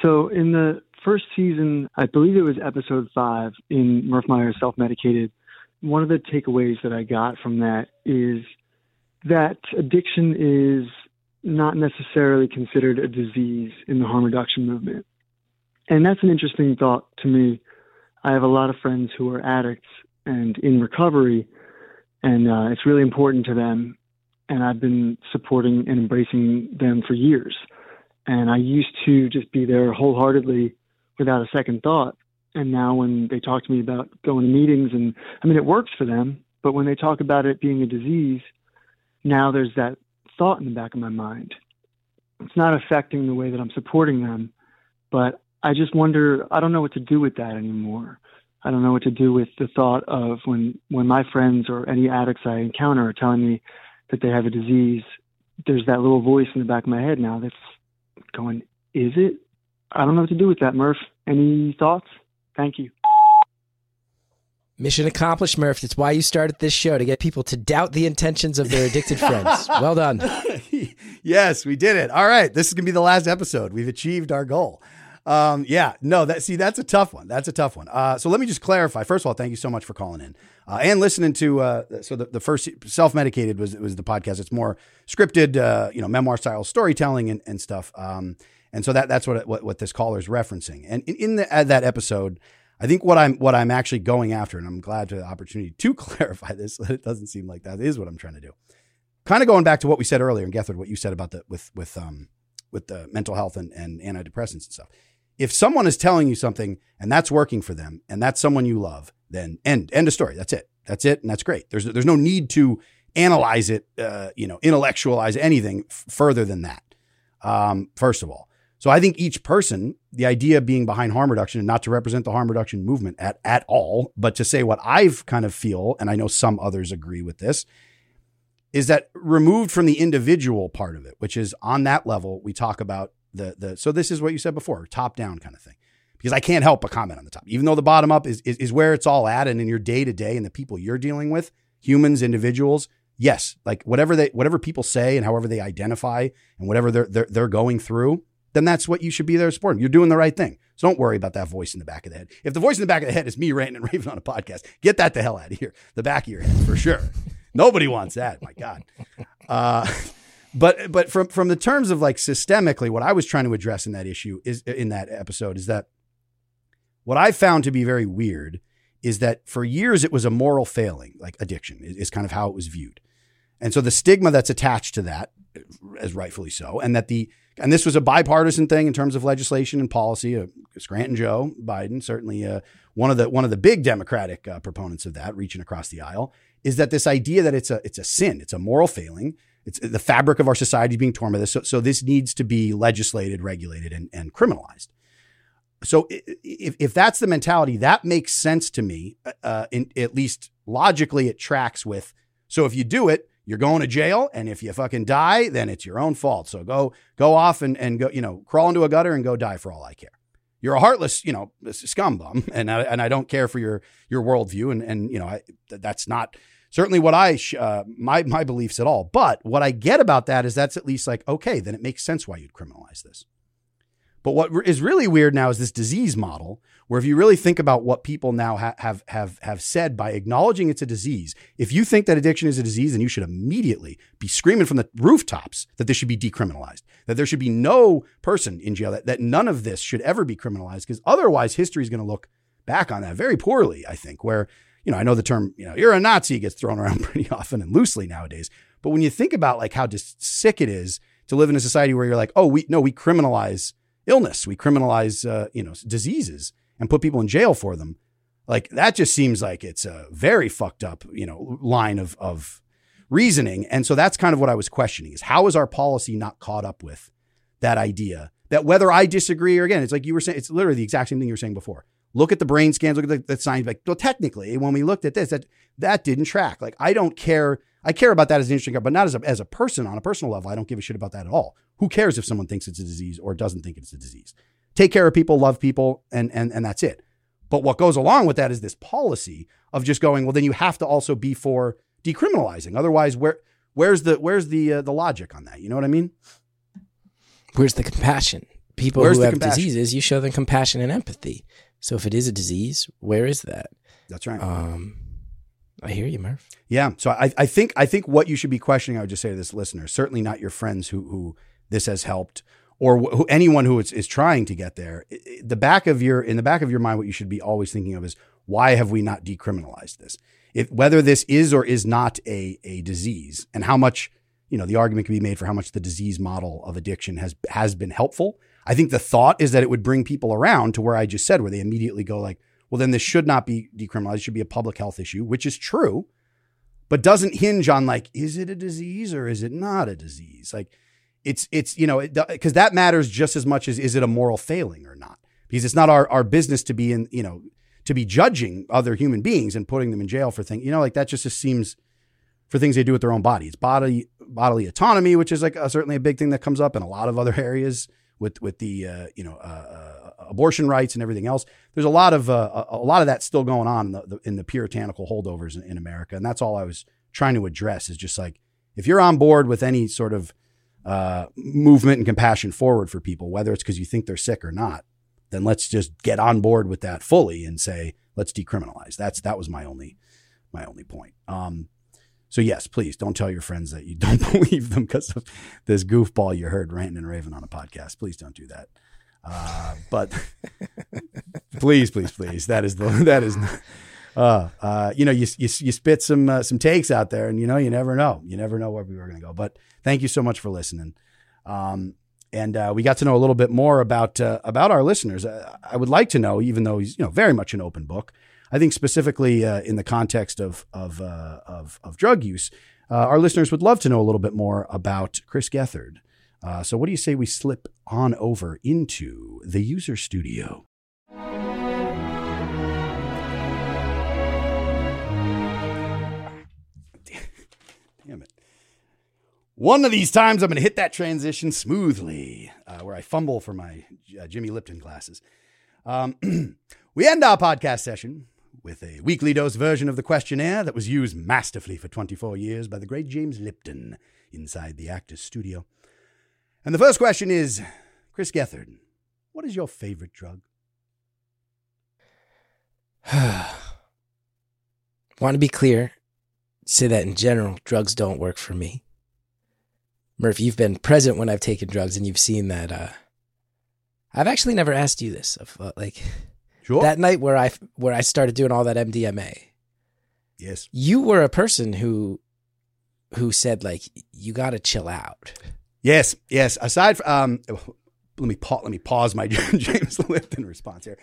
So, in the first season, I believe it was episode five in Murph Meyer Self Medicated, one of the takeaways that I got from that is that addiction is not necessarily considered a disease in the harm reduction movement. And that's an interesting thought to me. I have a lot of friends who are addicts and in recovery, and uh, it's really important to them and I've been supporting and embracing them for years. And I used to just be there wholeheartedly without a second thought. And now when they talk to me about going to meetings and I mean it works for them, but when they talk about it being a disease, now there's that thought in the back of my mind. It's not affecting the way that I'm supporting them, but I just wonder I don't know what to do with that anymore. I don't know what to do with the thought of when when my friends or any addicts I encounter are telling me that they have a disease, there's that little voice in the back of my head now that's going, is it? I don't know what to do with that, Murph. Any thoughts? Thank you. Mission accomplished, Murph. That's why you started this show to get people to doubt the intentions of their addicted friends. Well done. yes, we did it. All right, this is gonna be the last episode. We've achieved our goal. Um, yeah, no, that see, that's a tough one. That's a tough one. Uh, so let me just clarify. First of all, thank you so much for calling in uh, and listening to. Uh, so the, the first self medicated was was the podcast. It's more scripted, uh, you know, memoir style storytelling and, and stuff. Um, and so that that's what what, what this caller is referencing. And in, in the, that episode, I think what I'm what I'm actually going after, and I'm glad to the opportunity to clarify this. It doesn't seem like that is what I'm trying to do. Kind of going back to what we said earlier, and Gethard, what you said about the with with um with the mental health and, and antidepressants and stuff. If someone is telling you something and that's working for them, and that's someone you love, then end end of story. That's it. That's it, and that's great. There's there's no need to analyze it, uh, you know, intellectualize anything f- further than that. Um, first of all, so I think each person, the idea being behind harm reduction and not to represent the harm reduction movement at, at all, but to say what I've kind of feel, and I know some others agree with this, is that removed from the individual part of it, which is on that level, we talk about the, the, so this is what you said before, top down kind of thing. Because I can't help but comment on the top, even though the bottom up is, is, is where it's all at and in your day to day and the people you're dealing with, humans, individuals, yes, like whatever they, whatever people say and however they identify and whatever they're, they're, they're going through, then that's what you should be there supporting. You're doing the right thing. So don't worry about that voice in the back of the head. If the voice in the back of the head is me ranting and raving on a podcast, get that the hell out of here. The back of your head for sure. Nobody wants that. My God. Uh, but but from from the terms of like systemically, what I was trying to address in that issue is in that episode is that what I found to be very weird is that for years it was a moral failing, like addiction is, kind of how it was viewed. And so the stigma that's attached to that, as rightfully so, and that the and this was a bipartisan thing in terms of legislation and policy. Uh, Scranton Joe Biden, certainly uh, one of the one of the big Democratic uh, proponents of that, reaching across the aisle, is that this idea that it's a it's a sin, it's a moral failing, it's the fabric of our society being torn by this. So, so this needs to be legislated, regulated, and, and criminalized. So if, if that's the mentality, that makes sense to me. Uh, in, at least logically, it tracks with. So if you do it, you're going to jail, and if you fucking die, then it's your own fault. So go go off and, and go, you know, crawl into a gutter and go die for all I care. You're a heartless, you know, scum bum, and I, and I don't care for your your worldview, and and you know I, that's not certainly what I uh, my my beliefs at all. But what I get about that is that's at least like okay, then it makes sense why you'd criminalize this. But what is really weird now is this disease model, where if you really think about what people now ha- have have have said by acknowledging it's a disease, if you think that addiction is a disease, then you should immediately be screaming from the rooftops that this should be decriminalized, that there should be no person in jail, that, that none of this should ever be criminalized, because otherwise history is going to look back on that very poorly. I think where you know I know the term you know you're a Nazi gets thrown around pretty often and loosely nowadays, but when you think about like how just sick it is to live in a society where you're like, oh, we no, we criminalize illness. We criminalize, uh, you know, diseases and put people in jail for them. Like that just seems like it's a very fucked up, you know, line of of reasoning. And so that's kind of what I was questioning is how is our policy not caught up with that idea that whether I disagree or again, it's like you were saying, it's literally the exact same thing you were saying before. Look at the brain scans, look at the, the science. Like, well, technically, when we looked at this, that that didn't track. Like, I don't care. I care about that as an interesting, but not as a, as a person on a personal level. I don't give a shit about that at all. Who cares if someone thinks it's a disease or doesn't think it's a disease? Take care of people, love people, and and and that's it. But what goes along with that is this policy of just going, well, then you have to also be for decriminalizing. Otherwise, where where's the where's the uh, the logic on that? You know what I mean? Where's the compassion? People Where's who have compassion? diseases, you show them compassion and empathy. So if it is a disease, where is that? That's right. Um, I hear you, Murph. Yeah. So I, I think I think what you should be questioning, I would just say to this listener, certainly not your friends who who this has helped, or wh- who, anyone who is, is trying to get there. The back of your in the back of your mind, what you should be always thinking of is why have we not decriminalized this? If whether this is or is not a a disease, and how much you know the argument can be made for how much the disease model of addiction has has been helpful. I think the thought is that it would bring people around to where I just said, where they immediately go like, well, then this should not be decriminalized. It should be a public health issue, which is true but doesn't hinge on like is it a disease or is it not a disease? Like it's it's you know because that matters just as much as is it a moral failing or not because it's not our, our business to be in you know to be judging other human beings and putting them in jail for things you know like that just, just seems for things they do with their own body. It's body bodily autonomy which is like a, certainly a big thing that comes up in a lot of other areas with with the uh, you know uh, uh, abortion rights and everything else. There's a lot of uh, a, a lot of that still going on in the, the, in the puritanical holdovers in, in America, and that's all I was trying to address. Is just like if you're on board with any sort of uh, movement and compassion forward for people, whether it's because you think they're sick or not, then let's just get on board with that fully and say let's decriminalize. That's that was my only my only point. Um, so yes, please don't tell your friends that you don't believe them because of this goofball you heard ranting and raving on a podcast. Please don't do that. Uh, but please, please, please, that is the that is. Uh, uh, you know, you, you, you spit some uh, some takes out there, and you know, you never know. You never know where we were going to go. But thank you so much for listening. Um, and uh, we got to know a little bit more about uh, about our listeners. Uh, I would like to know, even though he's you know very much an open book. I think specifically uh, in the context of of uh, of, of drug use, uh, our listeners would love to know a little bit more about Chris Gethard. Uh, so, what do you say we slip on over into the user studio? Damn it. One of these times, I'm going to hit that transition smoothly, uh, where I fumble for my uh, Jimmy Lipton glasses. Um, we end our podcast session with a weekly dose version of the questionnaire that was used masterfully for 24 years by the great James Lipton inside the Actors Studio. And the first question is Chris Gethard, what is your favorite drug? Want to be clear, say that in general, drugs don't work for me. Murph, you've been present when I've taken drugs and you've seen that. Uh, I've actually never asked you this. Of, uh, like sure. that night where I where I started doing all that MDMA. Yes. You were a person who who said like you got to chill out. Yes, yes. Aside from, um, let me pa- let me pause my James Lipton response here.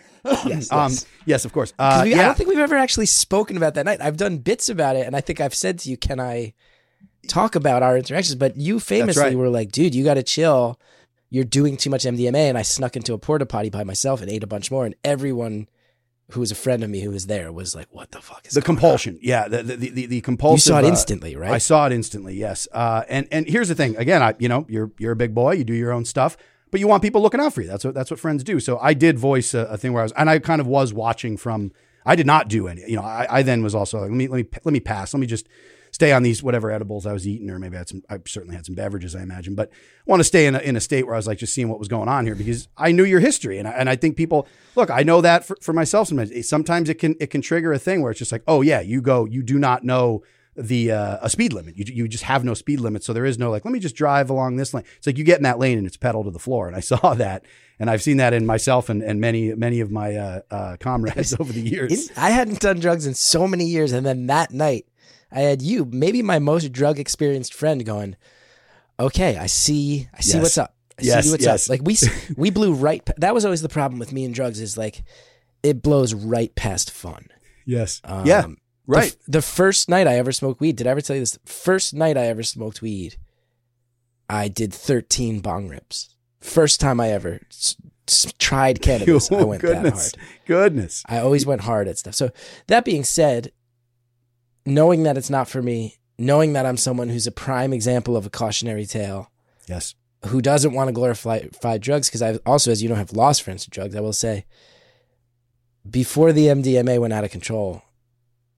Yes, um, yes. yes, of course. Uh, we- I don't think we've ever actually spoken about that night. I've done bits about it, and I think I've said to you, "Can I talk about our interactions?" But you famously right. were like, "Dude, you got to chill. You're doing too much MDMA." And I snuck into a porta potty by myself and ate a bunch more. And everyone who was a friend of me who was there was like, "What the fuck is the compulsion. Yeah, the the the, the compulsive. You saw it uh, instantly, right? I saw it instantly. Yes. Uh, and and here's the thing. Again, I you know you're you're a big boy. You do your own stuff, but you want people looking out for you. That's what that's what friends do. So I did voice a, a thing where I was, and I kind of was watching from. I did not do any. You know, I, I then was also like, let me let me let me pass. Let me just stay on these whatever edibles I was eating, or maybe I had some. I certainly had some beverages, I imagine, but I want to stay in a, in a state where I was like just seeing what was going on here because I knew your history, and I, and I think people look. I know that for, for myself. Sometimes sometimes it can it can trigger a thing where it's just like, oh yeah, you go, you do not know the uh, a speed limit. You you just have no speed limit, so there is no like. Let me just drive along this lane. It's like you get in that lane and it's pedal to the floor. And I saw that, and I've seen that in myself and, and many many of my uh, uh, comrades over the years. I hadn't done drugs in so many years, and then that night, I had you, maybe my most drug experienced friend, going, "Okay, I see, I see Yes. what's up. I Yes, see what's yes. up." Like we we blew right. pa- That was always the problem with me and drugs is like it blows right past fun. Yes. Um, yeah. Right. The, the first night I ever smoked weed, did I ever tell you this? First night I ever smoked weed, I did 13 bong rips. First time I ever s- s- tried cannabis, I Oh, went goodness. that hard. Goodness. I always went hard at stuff. So that being said, knowing that it's not for me, knowing that I'm someone who's a prime example of a cautionary tale, Yes. who doesn't want to glorify drugs, because I also, as you know, have lost friends to drugs. I will say, before the MDMA went out of control,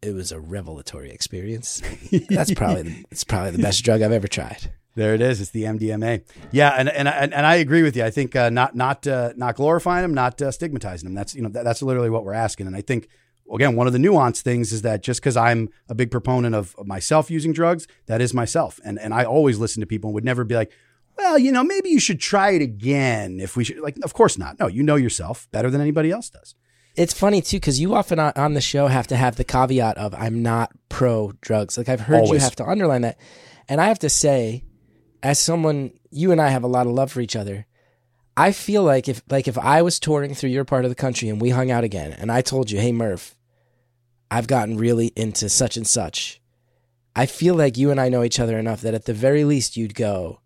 it was a revelatory experience. That's probably it's probably the best drug I've ever tried. There it is. It's the MDMA. Yeah, and and and, and I agree with you. I think uh, not not uh, not glorifying them, not uh, stigmatizing them. That's you know that, that's literally what we're asking. And I think again, one of the nuanced things is that just because I'm a big proponent of myself using drugs, that is myself. And and I always listen to people and would never be like, well, you know, maybe you should try it again. If we should, like, of course not. No, you know yourself better than anybody else does. It's funny too because you often on, on the show have to have the caveat of "I'm not pro drugs." Like I've heard you have to underline that, and I have to say, as someone, you and I have a lot of love for each other. I feel like if like if I was touring through your part of the country and we hung out again, and I told you, "Hey Murph, I've gotten really into such and such," I feel like you and I know each other enough that at the very least you'd go,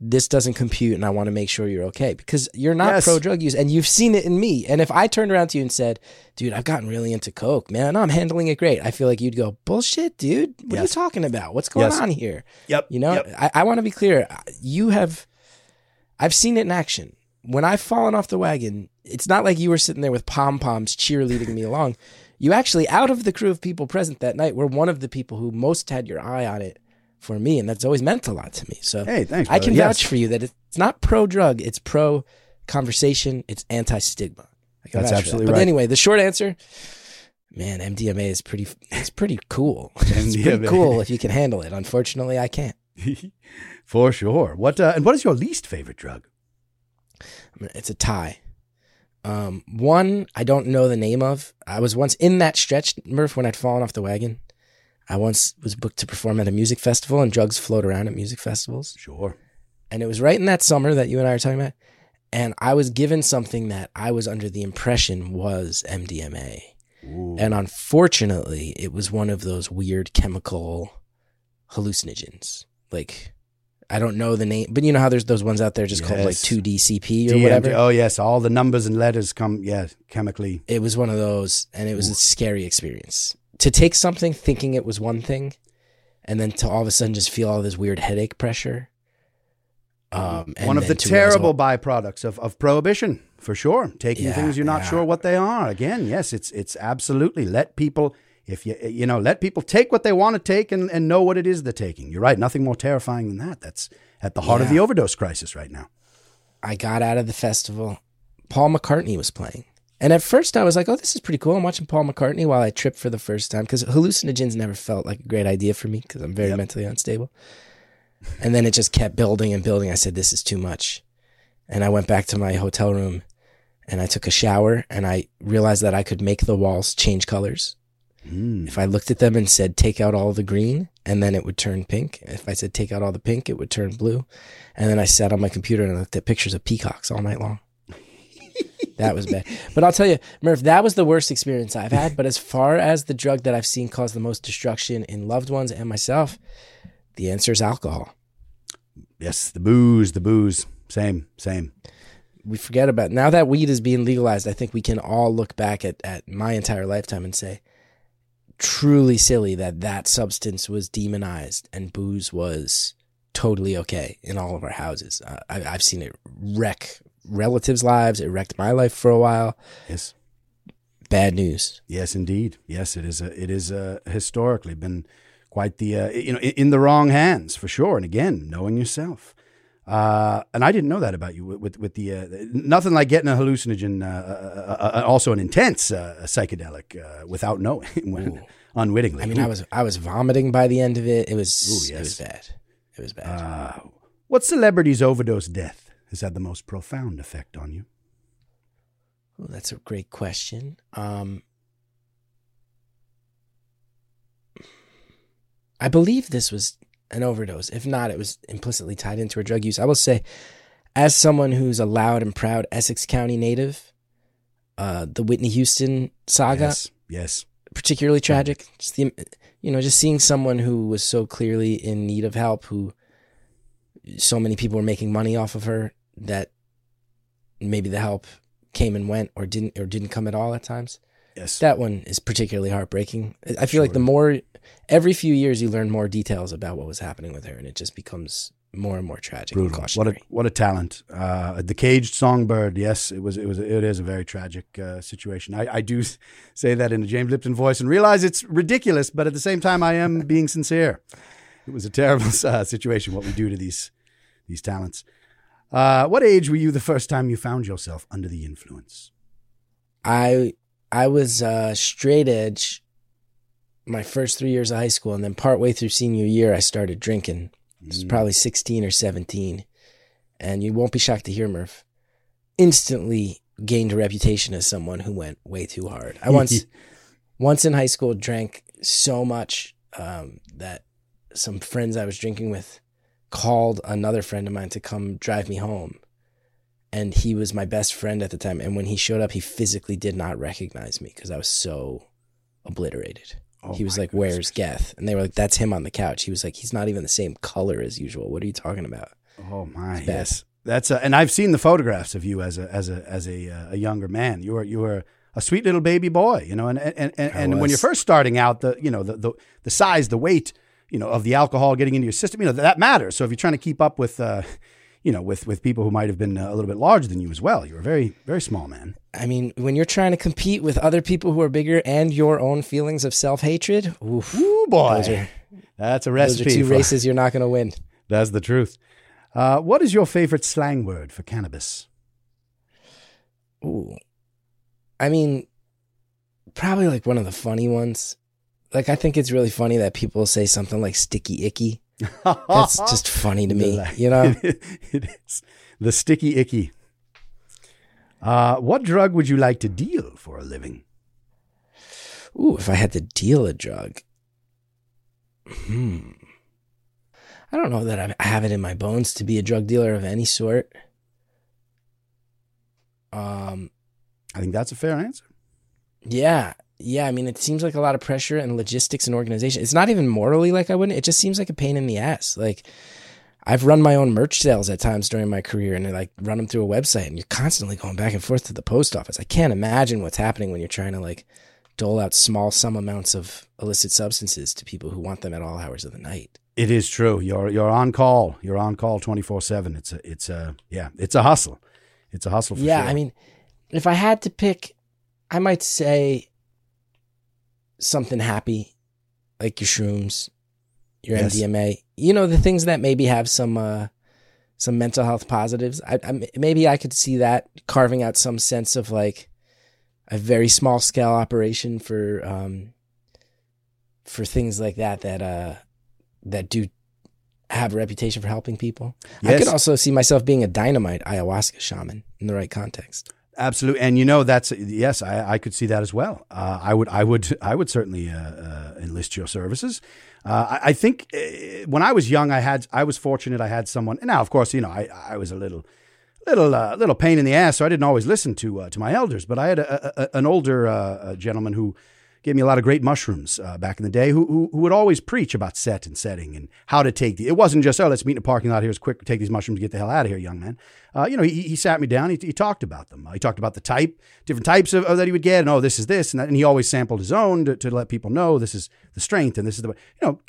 "This doesn't compute, and I want to make sure you're okay," because you're not Yes. pro drug use, and you've seen it in me. And if I turned around to you and said, "Dude, I've gotten really into coke, man. I'm handling it great," I feel like you'd go, "Bullshit, dude. What are you talking about? What's going Yes. on here?" Yep. You know, Yep. I, I want to be clear. You have, I've seen it in action. When I've fallen off the wagon, it's not like you were sitting there with pom poms cheerleading me along. You actually, out of the crew of people present that night, were one of the people who most had your eye on it for me, and that's always meant a lot to me. So, Hey, thanks, I can Yes. vouch for you that it's not pro drug, it's pro conversation, it's anti stigma. That's absolutely But right. anyway, the short answer, man, MDMA is pretty. It's pretty cool. it's pretty cool if you can handle it. Unfortunately, I can't. For sure. What uh, and what is your least favorite drug? It's a tie. Um, one I don't know the name of. I was once in that stretch, Murph, when I'd fallen off the wagon. I once was booked to perform at a music festival, and drugs float around at music festivals. Sure. And it was right in that summer that you and I were talking about. And I was given something that I was under the impression was MDMA. And unfortunately, it was one of those weird chemical hallucinogens. Like, I don't know the name, but you know how there's those ones out there just called like 2DCP or whatever? Oh yes, all the numbers and letters come. Yeah, chemically. It was one of those, and it was a scary experience. To take something thinking it was one thing, and then to all of a sudden just feel all this weird headache pressure. Um, and One of the terrible well, byproducts of, of prohibition, for sure. Taking Yeah, things you're not yeah. sure what they are. Again, yes, it's it's absolutely let people if you you know let people take what they want to take and, and know what it is they're taking. You're right. Nothing more terrifying than that. That's at the heart of the overdose crisis right now. I got out of the festival. Paul McCartney was playing. And at first I was like, oh, this is pretty cool. I'm watching Paul McCartney while I trip for the first time because hallucinogens never felt like a great idea for me because I'm very mentally unstable. And then it just kept building and building. I said, this is too much. And I went back to my hotel room and I took a shower and I realized that I could make the walls change colors. If I looked at them and said, take out all the green, and then it would turn pink. If I said, take out all the pink, it would turn blue. And then I sat on my computer and I looked at pictures of peacocks all night long. that was bad. But I'll tell you, Murph, that was the worst experience I've had. But as far as the drug that I've seen cause the most destruction in loved ones and myself, the answer is alcohol. Yes, the booze, the booze. Same, same. we forget about now that weed is being legalized i think we can all look back at, at my entire lifetime and say truly silly that that substance was demonized and booze was totally okay in all of our houses uh, I, i've seen it wreck relatives lives it wrecked my life for a while Yes. bad news Yes, indeed. Yes, it is. A, it is uh historically been quite the uh, you know in, in the wrong hands for sure. And again, knowing yourself. Uh, and I didn't know that about you with with, with the uh, nothing like getting a hallucinogen, uh, uh, uh, also an intense uh, psychedelic uh, without knowing, when, unwittingly. i mean i was i was vomiting by the end of it it was Ooh, it was bad it was bad Uh, what celebrity's overdose death has had the most profound effect on you? Ooh, that's a great question. Um, I believe this was an overdose. If not, it was implicitly tied into her drug use. I will say, as someone who's a loud and proud Essex County native, uh, the Whitney Houston saga Yes, yes. particularly tragic. Just the, you know, just seeing someone who was so clearly in need of help, who so many people were making money off of her that maybe the help came and went or didn't or didn't come at all at times. Yes. That one is particularly heartbreaking. I- I feel like the more every few years you learn more details about what was happening with her and it just becomes more and more tragic Brutal. What a what a talent. Uh, the caged songbird. Yes, it was. It was. It is a very tragic uh, situation. I, I do say that in a James Lipton voice and realize it's ridiculous, but at the same time, I am being sincere. It was a terrible uh, situation. What we do to these these talents. Uh, what age were you the first time you found yourself under the influence? I I was uh, straight edge my first three years of high school, and then partway through senior year, I started drinking. I was probably sixteen or seventeen, and you won't be shocked to hear Murph instantly gained a reputation as someone who went way too hard. I once once in high school drank so much um, that some friends I was drinking with called another friend of mine to come drive me home and he was my best friend at the time. And when he showed up, he physically did not recognize me because I was so obliterated. Oh he was like, "Where's Geth?" And they were like, "That's him on the couch." He was like, "He's not even the same color as usual. What are you talking about?" Oh my, yes. That's a, and I've seen the photographs of you as a as a as a uh, a younger man. You were you were a sweet little baby boy, you know. And and and, and when you're first starting out, the you know the, the the size, the weight, you know, of the alcohol getting into your system, you know, that matters. So if you're trying to keep up with, uh, you know, with with people who might have been uh, a little bit larger than you as well, you were a very very small man. I mean, when you're trying to compete with other people who are bigger and your own feelings of self hatred, oof, Ooh boy, are, that's a recipe. those are two for- races you're not going to win. That's the truth. Uh, what is your favorite slang word for cannabis? Ooh. I mean, probably like one of the funny ones. Like, I think it's really funny that people say something like sticky icky. That's just funny to me, you know? it is the sticky icky. Uh, what drug would you like to deal for a living? Ooh, if I had to deal a drug. Hmm. I don't know that I- I have it in my bones to be a drug dealer of any sort. Um, I think that's a fair answer. Yeah. Yeah. I mean, it seems like a lot of pressure and logistics and organization. It's not even morally like I wouldn't. It just seems like a pain in the ass. Like, I've run my own merch sales at times during my career and I like run them through a website and you're constantly going back and forth to the post office. I can't imagine what's happening when you're trying to like dole out small sum amounts of illicit substances to people who want them at all hours of the night. It is true. You're you're on call. You're on call twenty four seven. It's a it's a yeah. It's a hustle. It's a hustle. For yeah, sure. I mean, if I had to pick, I might say something happy, like your shrooms, your Yes. MDMA. You know, the things that maybe have some uh, some mental health positives. I, I maybe I could see that carving out some sense of like a very small scale operation for um for things like that that uh that do have a reputation for helping people. I could also see myself being a dynamite ayahuasca shaman in the right context. Absolutely, and you know that's yes, I, I could see that as well. Uh, I would, I would, I would certainly uh, uh, enlist your services. Uh, I, I think uh, when I was young, I had, I was fortunate. I had someone. Now, of course, you know, I, I was a little, little, uh, little pain in the ass, so I didn't always listen to to my elders. But I had a, a, an older gentleman who gave me a lot of great mushrooms uh, back in the day, who, who who would always preach about set and setting and how to take the. It wasn't just oh, let's meet in a parking lot. Here's quick, take these mushrooms, get the hell out of here, young man. Uh, you know, he, he sat me down. He, he talked about them. Uh, he talked about the type, different types of, of that he would get, and oh, this is this and that. And he always sampled his own to, to let people know this is the strength and this is the you know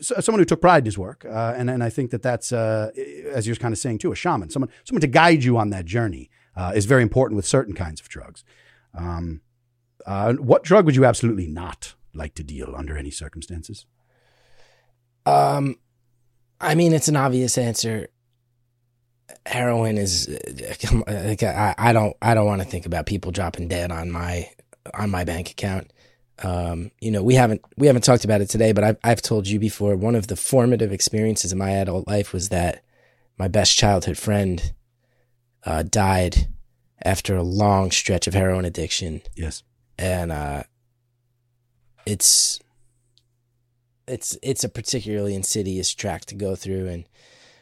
someone who took pride in his work. Uh, and and I think that that's uh, as you're kind of saying too, a shaman, someone someone to guide you on that journey uh, is very important with certain kinds of drugs. Um, uh, what drug would you absolutely not like to deal under any circumstances? Um, I mean, it's an obvious answer. Heroin is like I, I don't I don't want to think about people dropping dead on my on my bank account. Um, you know, we haven't we haven't talked about it today, but I've I've told you before. One of the formative experiences in my adult life was that my best childhood friend uh, died after a long stretch of heroin addiction. Yes, and uh, it's it's it's a particularly insidious track to go through. And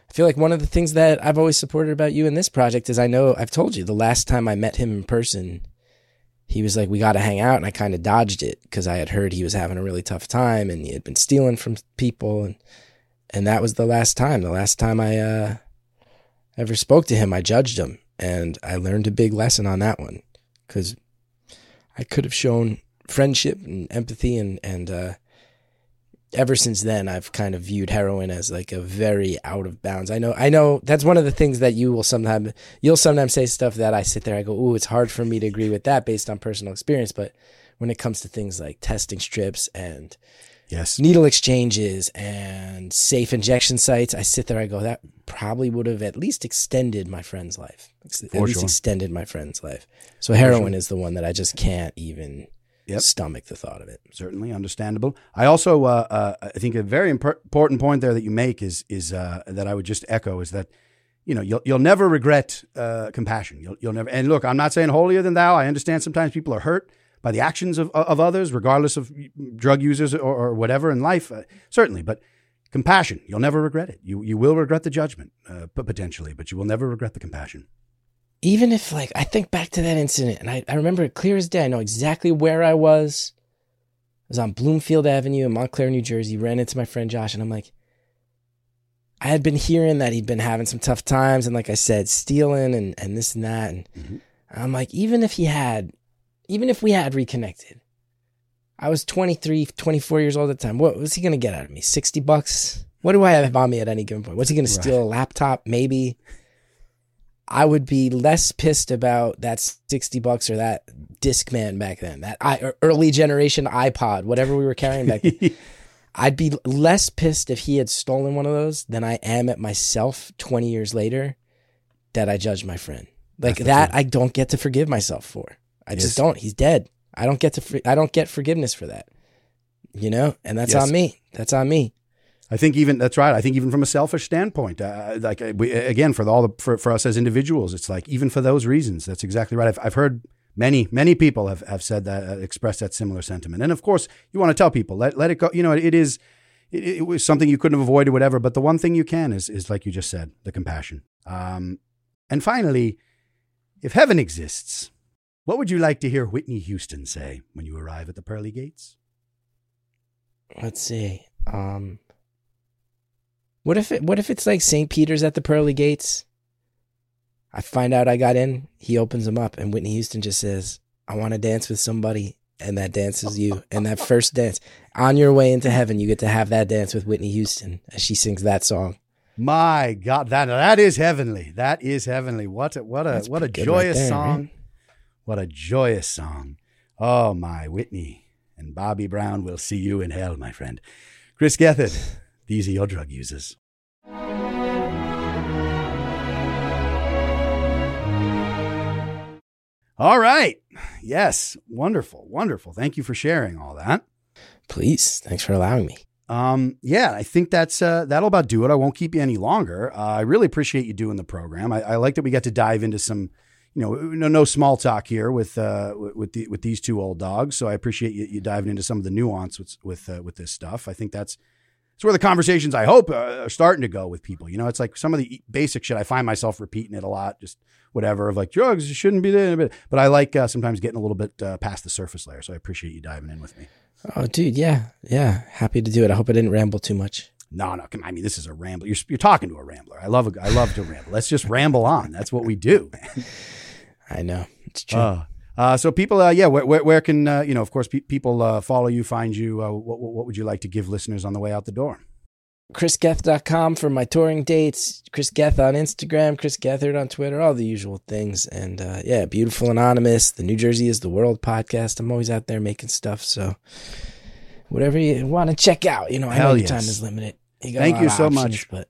I feel like one of the things that I've always supported about you in this project is I know I've told you the last time I met him in person he was like, "We got to hang out," and I kind of dodged it because I had heard he was having a really tough time and he had been stealing from people, and and that was the last time. The last time I uh, ever spoke to him, I judged him, and I learned a big lesson on that one because I could have shown friendship and empathy, and and uh, ever since then, I've kind of viewed heroin as like a very out of bounds. I know, I know that's one of the things that you will sometimes, you'll sometimes say stuff that I sit there, I go, ooh, it's hard for me to agree with that based on personal experience. But when it comes to things like testing strips and yes, needle exchanges and safe injection sites, I sit there, I go, that probably would have at least extended my friend's life. Ex- At For least extended my friend's life. So For heroin sure. is the one that I just can't even Yep. stomach the thought of it. certainly understandable. I also, uh, uh, I think a very impor- important point there that you make is is uh, that I would just echo is that you know you'll you'll never regret uh, compassion. You'll you'll never. And look, I'm not saying holier than thou. I understand sometimes people are hurt by the actions of of others, regardless of drug users or, or whatever in life. Uh, certainly, but compassion, you'll never regret it. You you will regret the judgment, uh, potentially, but you will never regret the compassion. even if like I think back to that incident and I, I remember it clear as day. I know exactly where I was. I was on Bloomfield Avenue in Montclair, New Jersey, ran into my friend Josh, and I'm like, I had been hearing that he'd been having some tough times and like I said, stealing and, and this and that. And I'm like, even if he had even if we had reconnected, I was 23, 24 years old at the time. What was he gonna get out of me? 60 bucks? What do I have on me at any given point? What's he gonna steal? A laptop? Maybe. I would be less pissed about that 60 bucks or that Discman back then, that I, or early generation iPod, whatever we were carrying back then. I'd be less pissed if he had stolen one of those than I am at myself 20 years later that I judged my friend. Like That's that. I don't get to forgive myself for. I Yes. just don't. He's dead. I don't get to. For, I don't get forgiveness for that. You know, and that's Yes. on me. That's on me. I think even that's right. I think even from a selfish standpoint, uh, like uh, we, again for all the for, for us as individuals, it's like even for those reasons, that's exactly right. I've, I've heard many many people have, have said that uh, expressed that similar sentiment, and of course you want to tell people let let it go. You know, it is it, it was something you couldn't have avoided, whatever. But the one thing you can is is like you just said, the compassion. Um, and finally, if heaven exists, what would you like to hear Whitney Houston say when you arrive at the pearly gates? Let's see. Um, what if it? What if it's like St. Peter's at the pearly gates? I find out I got in. He opens them up, and Whitney Houston just says, "I want to dance with somebody," and that dance is you. And that first dance on your way into heaven, you get to have that dance with Whitney Houston as she sings that song. My God, that that is heavenly. That is heavenly. What a what a That's what a good right joyous there, song. What a joyous song. Oh my Whitney and Bobby Brown will see you in hell, my friend. Chris Gethard, these are your drug users. All right. Yes. Wonderful. Wonderful. Thank you for sharing all that. Please, thanks for allowing me. Um, yeah, I think that's uh, that'll about do it. I won't keep you any longer. Uh, I really appreciate you doing the program. I, I like that we got to dive into some, you know, no, no small talk here with uh, with- the, with these two old dogs. So I appreciate you, you diving into some of the nuance with with uh, with this stuff. I think that's it's where the conversations I hope uh, are starting to go with people. You know, it's like some of the basic shit. I find myself repeating it a lot, just whatever of like drugs shouldn't be there. But, but I like uh, sometimes getting a little bit uh, past the surface layer. So I appreciate you diving in with me. Oh, dude, yeah, yeah, happy to do it. I hope I didn't ramble too much. No, no. I mean, this is a ramble. You're you're talking to a rambler. I love a, I love to ramble. Let's just ramble on. That's what we do. Man. I know it's true. Uh, uh, so people, uh, yeah, where, where, where can uh, you know? Of course, pe- people uh, follow you, find you. Uh, what, what would you like to give listeners on the way out the door? chrisgeth.com for my touring dates chris geth on instagram chris gethard on twitter all the usual things and uh, yeah beautiful anonymous the new jersey is the world podcast i'm always out there making stuff so whatever you want to check out you know i know Hell your time is limited you got Thank you so options, much. but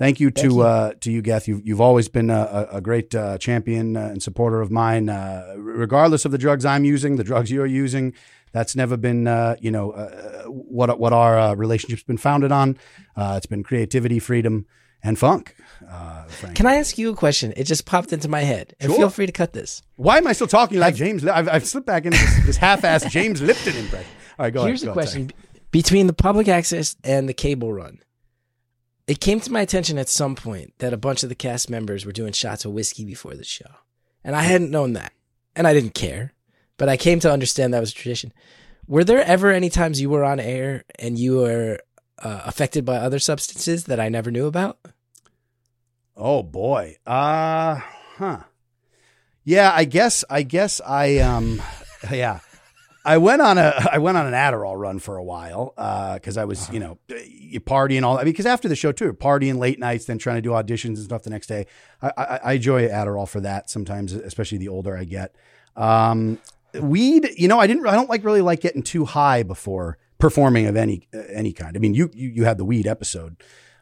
Thank you to Thank you. Uh, to you, Geth. You've you've always been a, a a great uh, champion uh, and supporter of mine, uh, regardless of the drugs I'm using, the drugs you're using. That's never been, uh, you know, uh, what what our uh, relationship's been founded on. Uh, it's been creativity, freedom, and funk. Uh, can i ask you a question it just popped into my head and Sure. feel free to cut this Why am I still talking like James? I've, I've slipped back into this, this half-assed James Lipton impression. All right, go Here's ahead. the go ahead, question: Be- between the public access and the cable run, it came to my attention at some point that a bunch of the cast members were doing shots of whiskey before the show, and I hadn't known that, and I didn't care. but I came to understand that was a tradition. Were there ever any times you were on air and you were uh, affected by other substances that I never knew about? Oh boy. Uh huh. Yeah, I guess I guess I um yeah. I went on a I went on an Adderall run for a while because I was you know you partying all I mean because after the show too partying late nights then trying to do auditions and stuff the next day I, I, I enjoy Adderall for that sometimes especially the older I get. Um, weed you know I didn't I don't like really like getting too high before performing of any any kind. I mean you you, you had the weed episode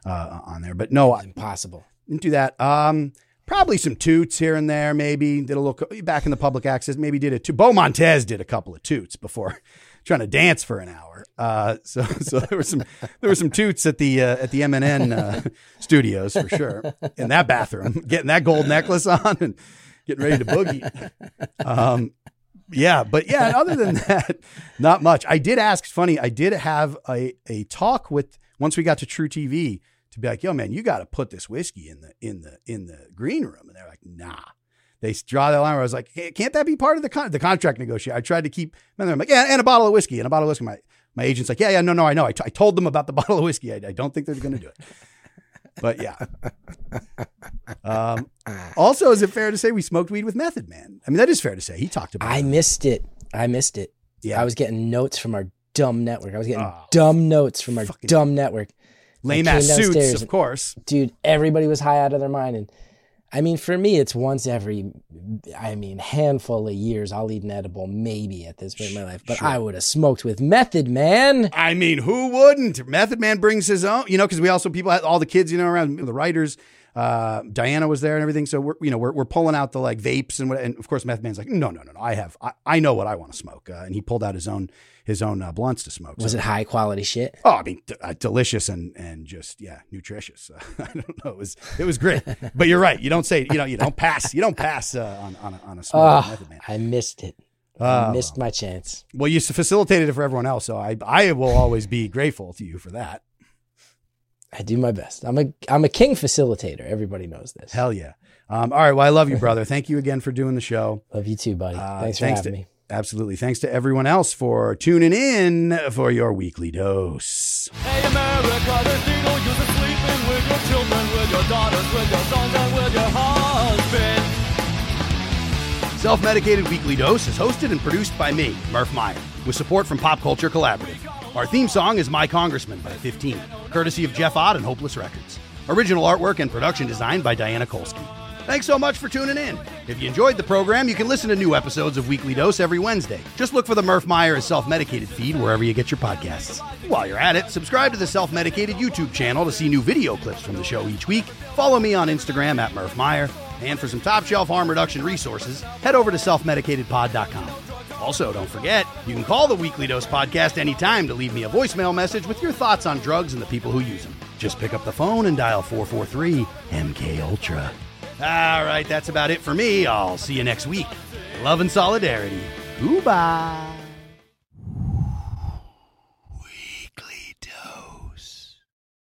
uh, on there but no impossible. didn't do that. Um Probably some toots here and there, maybe. Did a little back in the public access, maybe did a toot. Beau Montez did a couple of toots before trying to dance for an hour. Uh, so so there were some there were some toots at the uh, at the MNN uh, studios for sure. In that bathroom, getting that gold necklace on and getting ready to boogie. Um, yeah, but yeah, other than that, not much. I did ask, funny, I did have a, a talk with, once we got to truTV, to be like, yo, man, you got to put this whiskey in the in the in the green room, and they're like, nah. They draw the line. Where I was like, hey, can't that be part of the con- the contract negotiation? I tried to keep, and I'm like, yeah, and a bottle of whiskey, and a bottle of whiskey. My my agent's like, yeah, yeah, no, no, I know. I, t- I told them about the bottle of whiskey. I, I don't think they're going to do it. But yeah. Um, also, is it fair to say we smoked weed with Method Man? I mean, that is fair to say. He talked about. I it. missed it. I missed it. Yeah. I was getting notes from our dumb network. I was getting dumb notes from our dumb network. Lame ass suits, of course. Dude, everybody was high out of their mind. And I mean, for me, it's once every, I mean, handful of years I'll eat an edible, maybe at this point in my life. But Sure. I would have smoked with Method Man. I mean, who wouldn't? Method Man brings his own, you know, because we also people had all the kids, you know, around the writers. Uh, Diana was there and everything, so we're you know we're, we're pulling out the like vapes and what, and of course meth Man's like, no, no, no, no, I have, I, I know what I want to smoke, uh, and he pulled out his own his own uh, blunts to smoke. Was So- it high quality shit? Oh, I mean, d- uh, delicious and and just yeah, nutritious. Uh, I don't know, it was it was great. but you're right, you don't say you know you don't pass you don't pass uh, on on a, on a smoke Oh, Method Man. I missed it. I missed my chance. Well, you facilitated it for everyone else, so I I will always be grateful to you for that. I do my best. I'm a I'm a king facilitator. Everybody knows this. Hell yeah. Um, all right. Well, I love you, brother. Thank you again for doing the show. Love you too, buddy. Uh, Thanks for thanks having to, me. Absolutely. Thanks to everyone else for tuning in for your weekly dose. Hey America, there's needle use of sleeping with your children, with your daughters, with your sons, and with your husband. Self Medicated Weekly Dose is hosted and produced by me, Murph Meyer, with support from Pop Culture Collaborative. Our theme song is My Congressman by 15, courtesy of Jeff Ott and Hopeless Records. Original artwork and production design by Diana Kolsky. Thanks so much for tuning in. If you enjoyed the program, you can listen to new episodes of Weekly Dose every Wednesday. Just look for the Murph Meyer is Self Medicated feed wherever you get your podcasts. While you're at it, subscribe to the Self Medicated YouTube channel to see new video clips from the show each week. Follow me on Instagram at Murph Meyer. And for some top shelf harm reduction resources, head over to selfmedicatedpod.com. Also, don't forget, you can call the Weekly Dose podcast anytime to leave me a voicemail message with your thoughts on drugs and the people who use them. Just pick up the phone and dial 443 MK Ultra. All right, that's about it for me. I'll see you next week. Love and solidarity. Goodbye.